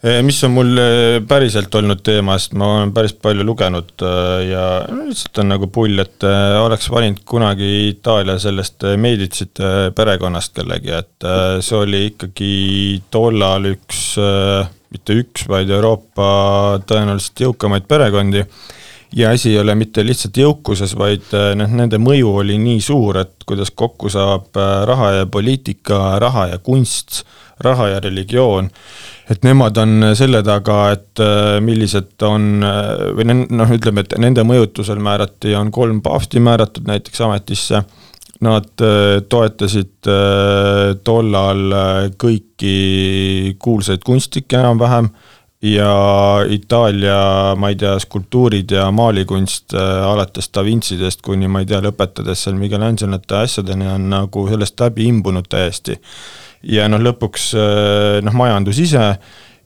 eh, mis on mul eh, päriselt olnud teema, sest ma olen päris palju lugenud eh, ja lihtsalt on nagu pull, et oleks valinud kunagi Itaalia sellest Medicite perekonnast kellegi, et see oli ikkagi tollal üks, mitte üks, vaid Euroopa tõenäoliselt jõukamaid perekondi ja asi ei ole mitte lihtsalt jõukuses, vaid äh, noh, nende mõju oli nii suur, et kuidas kokku saab äh, raha ja poliitika, raha ja kunst, raha ja religioon, et nemad on selle taga, et äh, millised on või noh, ütleme, et nende mõjutusel määrati, on kolm paavsti määratud näiteks ametisse, nad toetasid tollal kõiki kuulsaid kunstnikke enam-vähem ja Itaalia, ma ei tea, skulptuurid ja maalikunst äh, alates Da Vinci'dest kuni ma ei tea, lõpetades seal Michelangelate asjadeni on nagu sellest läbi imbunud täiesti. ja noh, lõpuks äh, noh, majandus ise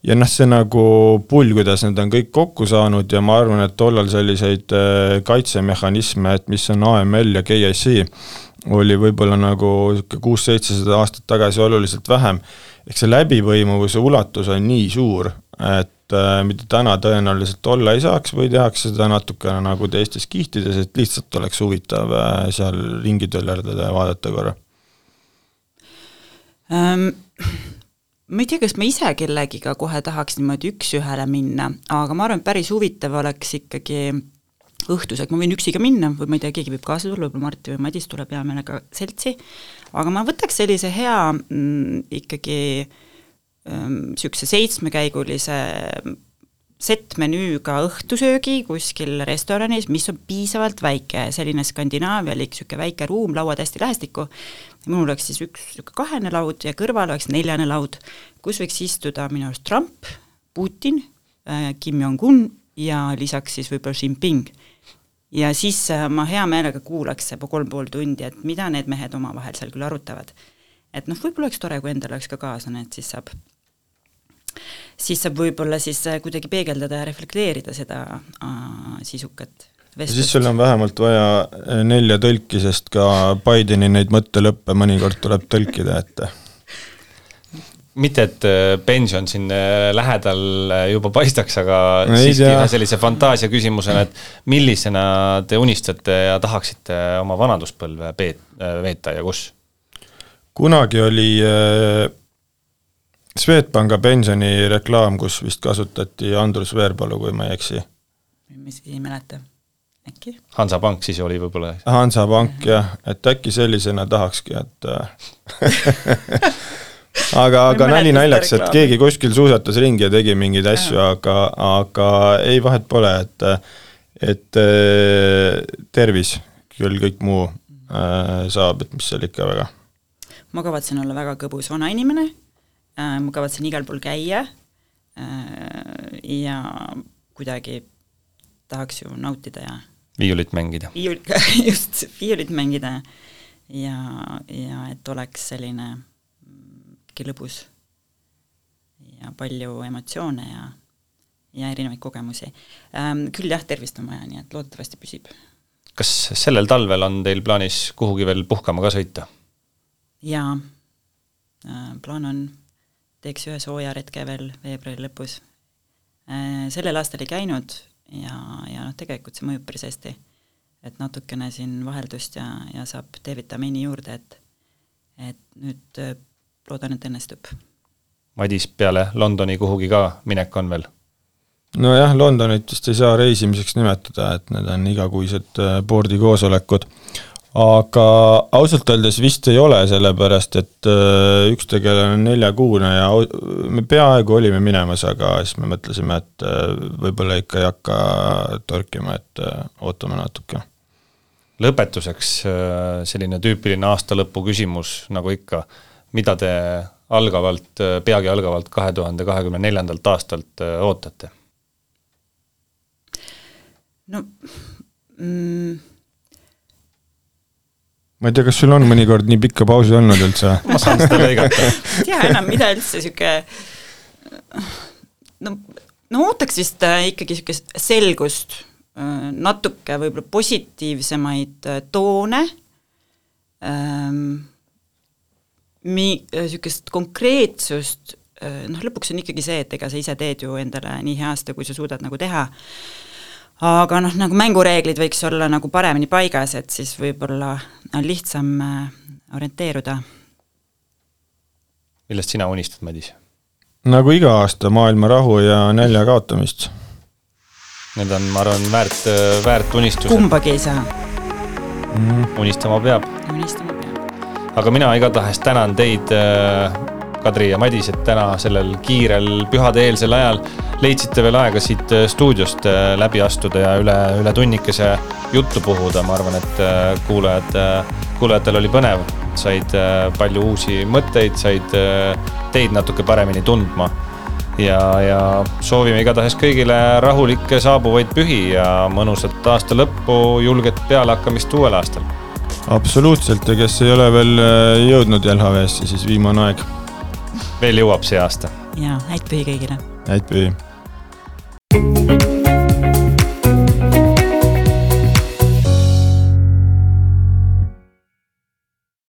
ja noh, see nagu pull, kuidas need on kõik kokku saanud ja ma arvan, et tollal selliseid äh, kaitsemehhanisme, et mis on AML ja GIC, oli võib-olla nagu sihuke kuus-seitsesada aastat tagasi oluliselt vähem. ehk see läbipõimuvuse ulatus on nii suur et äh, mida täna tõenäoliselt olla ei saaks või tehakse seda natukene nagu teistes kihtides, et lihtsalt oleks huvitav äh, seal ringi töllerdada ja vaadata korra um,? ma ei tea, kas ma ise kellegiga kohe tahaks niimoodi üks-ühele minna, aga ma arvan, et päris huvitav oleks ikkagi õhtuseks, ma võin üksi ka minna või ma ei tea, keegi võib kaasa tulla, võib-olla Martti või Madis tuleb hea meelega seltsi, aga ma võtaks sellise hea mm, ikkagi niisuguse seitsmekäigulise settmenüüga õhtusöögi kuskil restoranis, mis on piisavalt väike, selline skandinaavialik niisugune väike ruum, lauad hästi lähestikku, minul oleks siis üks niisugune kahene laud ja kõrval oleks neljane laud, kus võiks istuda minu arust Trump, Putin, äh, Kim Jong-un ja lisaks siis võib-olla Xi Jinping. Ja siis äh, ma hea meelega kuulaks see kolm pool tundi, et mida need mehed omavahel seal küll arutavad. et noh, võib-olla oleks tore, kui endal oleks ka kaaslane, et siis saab, siis saab võib-olla siis äh, kuidagi peegeldada ja reflekteerida seda äh, sisukat vestlust. siis sul on vähemalt vaja äh, nelja tõlki, sest ka Bideni neid mõttelõppe mõnikord tuleb tõlkida ette mitte, et pension siin äh, lähedal äh, juba paistaks, aga no siiski ühe sellise fantaasia küsimusena, et millisena te unistate ja tahaksite oma vanaduspõlve peet-, veeta ja kus? kunagi oli äh, Swedbanka pensionireklaam, kus vist kasutati Andrus Veerpalu, kui ma ei eksi. mis ei mäleta, äkki? Hansapank siis oli võib-olla? Hansapank jah, et äkki sellisena tahakski, et aga, aga nali naljaks, et keegi kuskil suusatas ringi ja tegi mingeid asju, aga, aga ei, vahet pole, et et äh, tervis, küll kõik muu äh, saab, et mis seal ikka väga. ma kavatsen olla väga kõbus vanainimene äh,, ma kavatsen igal pool käia äh, ja kuidagi tahaks ju nautida ja viiulit mängida. viiul-, just, viiulit mängida ja, ja et oleks selline ikkagi lõbus ja palju emotsioone ja, ja erinevaid kogemusi ähm,. Küll jah, tervist on vaja, nii et loodetavasti püsib. kas sellel talvel on teil plaanis kuhugi veel puhkama ka sõita? jaa äh,, plaan on, teeks ühe sooja retke veel veebruari lõpus äh,. Sellel aastal ei käinud ja, ja noh, tegelikult see mõjub päris hästi. et natukene siin vaheldust ja, ja saab D-vitamiini juurde, et et nüüd loodan, et õnnestub. Madis, peale Londoni kuhugi ka minek on veel? nojah, Londonit vist ei saa reisimiseks nimetada, et need on igakuised board'i äh, koosolekud, aga ausalt öeldes vist ei ole, sellepärast et äh, üks tegelane on neljakuune ja me peaaegu olime minemas, aga siis me mõtlesime, et äh, võib-olla ikka ei hakka torkima, et ootame natuke. lõpetuseks selline tüüpiline aastalõpu küsimus, nagu ikka mida te algavalt, peagi algavalt kahe tuhande kahekümne neljandalt aastalt äh, ootate? no mm. Ma ei tea, kas sul on mõnikord nii pikka pausi olnud üldse? Ma saan seda lõigata. Ei tea enam, mida üldse niisugune no, no ootaks vist äh, ikkagi niisugust selgust, äh, natuke võib-olla positiivsemaid toone ähm,, mi-, niisugust konkreetsust, noh lõpuks on ikkagi see, et ega sa ise teed ju endale nii hea aasta, kui sa suudad nagu teha, aga noh, nagu mängureeglid võiks olla nagu paremini paigas, et siis võib-olla on lihtsam orienteeruda. millest sina unistad, Madis? nagu iga aasta maailma rahu ja nälja kaotamist. Need on, ma arvan, väärt, väärt unistused. kumbagi ei saa mm.. unistama peab. unistama peab aga mina igatahes tänan teid, äh, Kadri ja Madis, et täna sellel kiirel pühade-eelsel ajal leidsite veel aega siit äh, stuudiost äh, läbi astuda ja üle, üle tunnikese juttu puhuda, ma arvan, et kuulajad, kuulajatel oli põnev, said palju uusi mõtteid, said teid natuke paremini tundma ja, ja soovime igatahes kõigile rahulikke saabuvaid pühi ja mõnusat aasta lõppu, julget pealehakkamist uuel aastal absoluutselt ja kes ei ole veel äh, jõudnud LHV-sse, siis viimane aeg. veel jõuab see aasta. ja häid pühi kõigile. häid pühi. Thank you.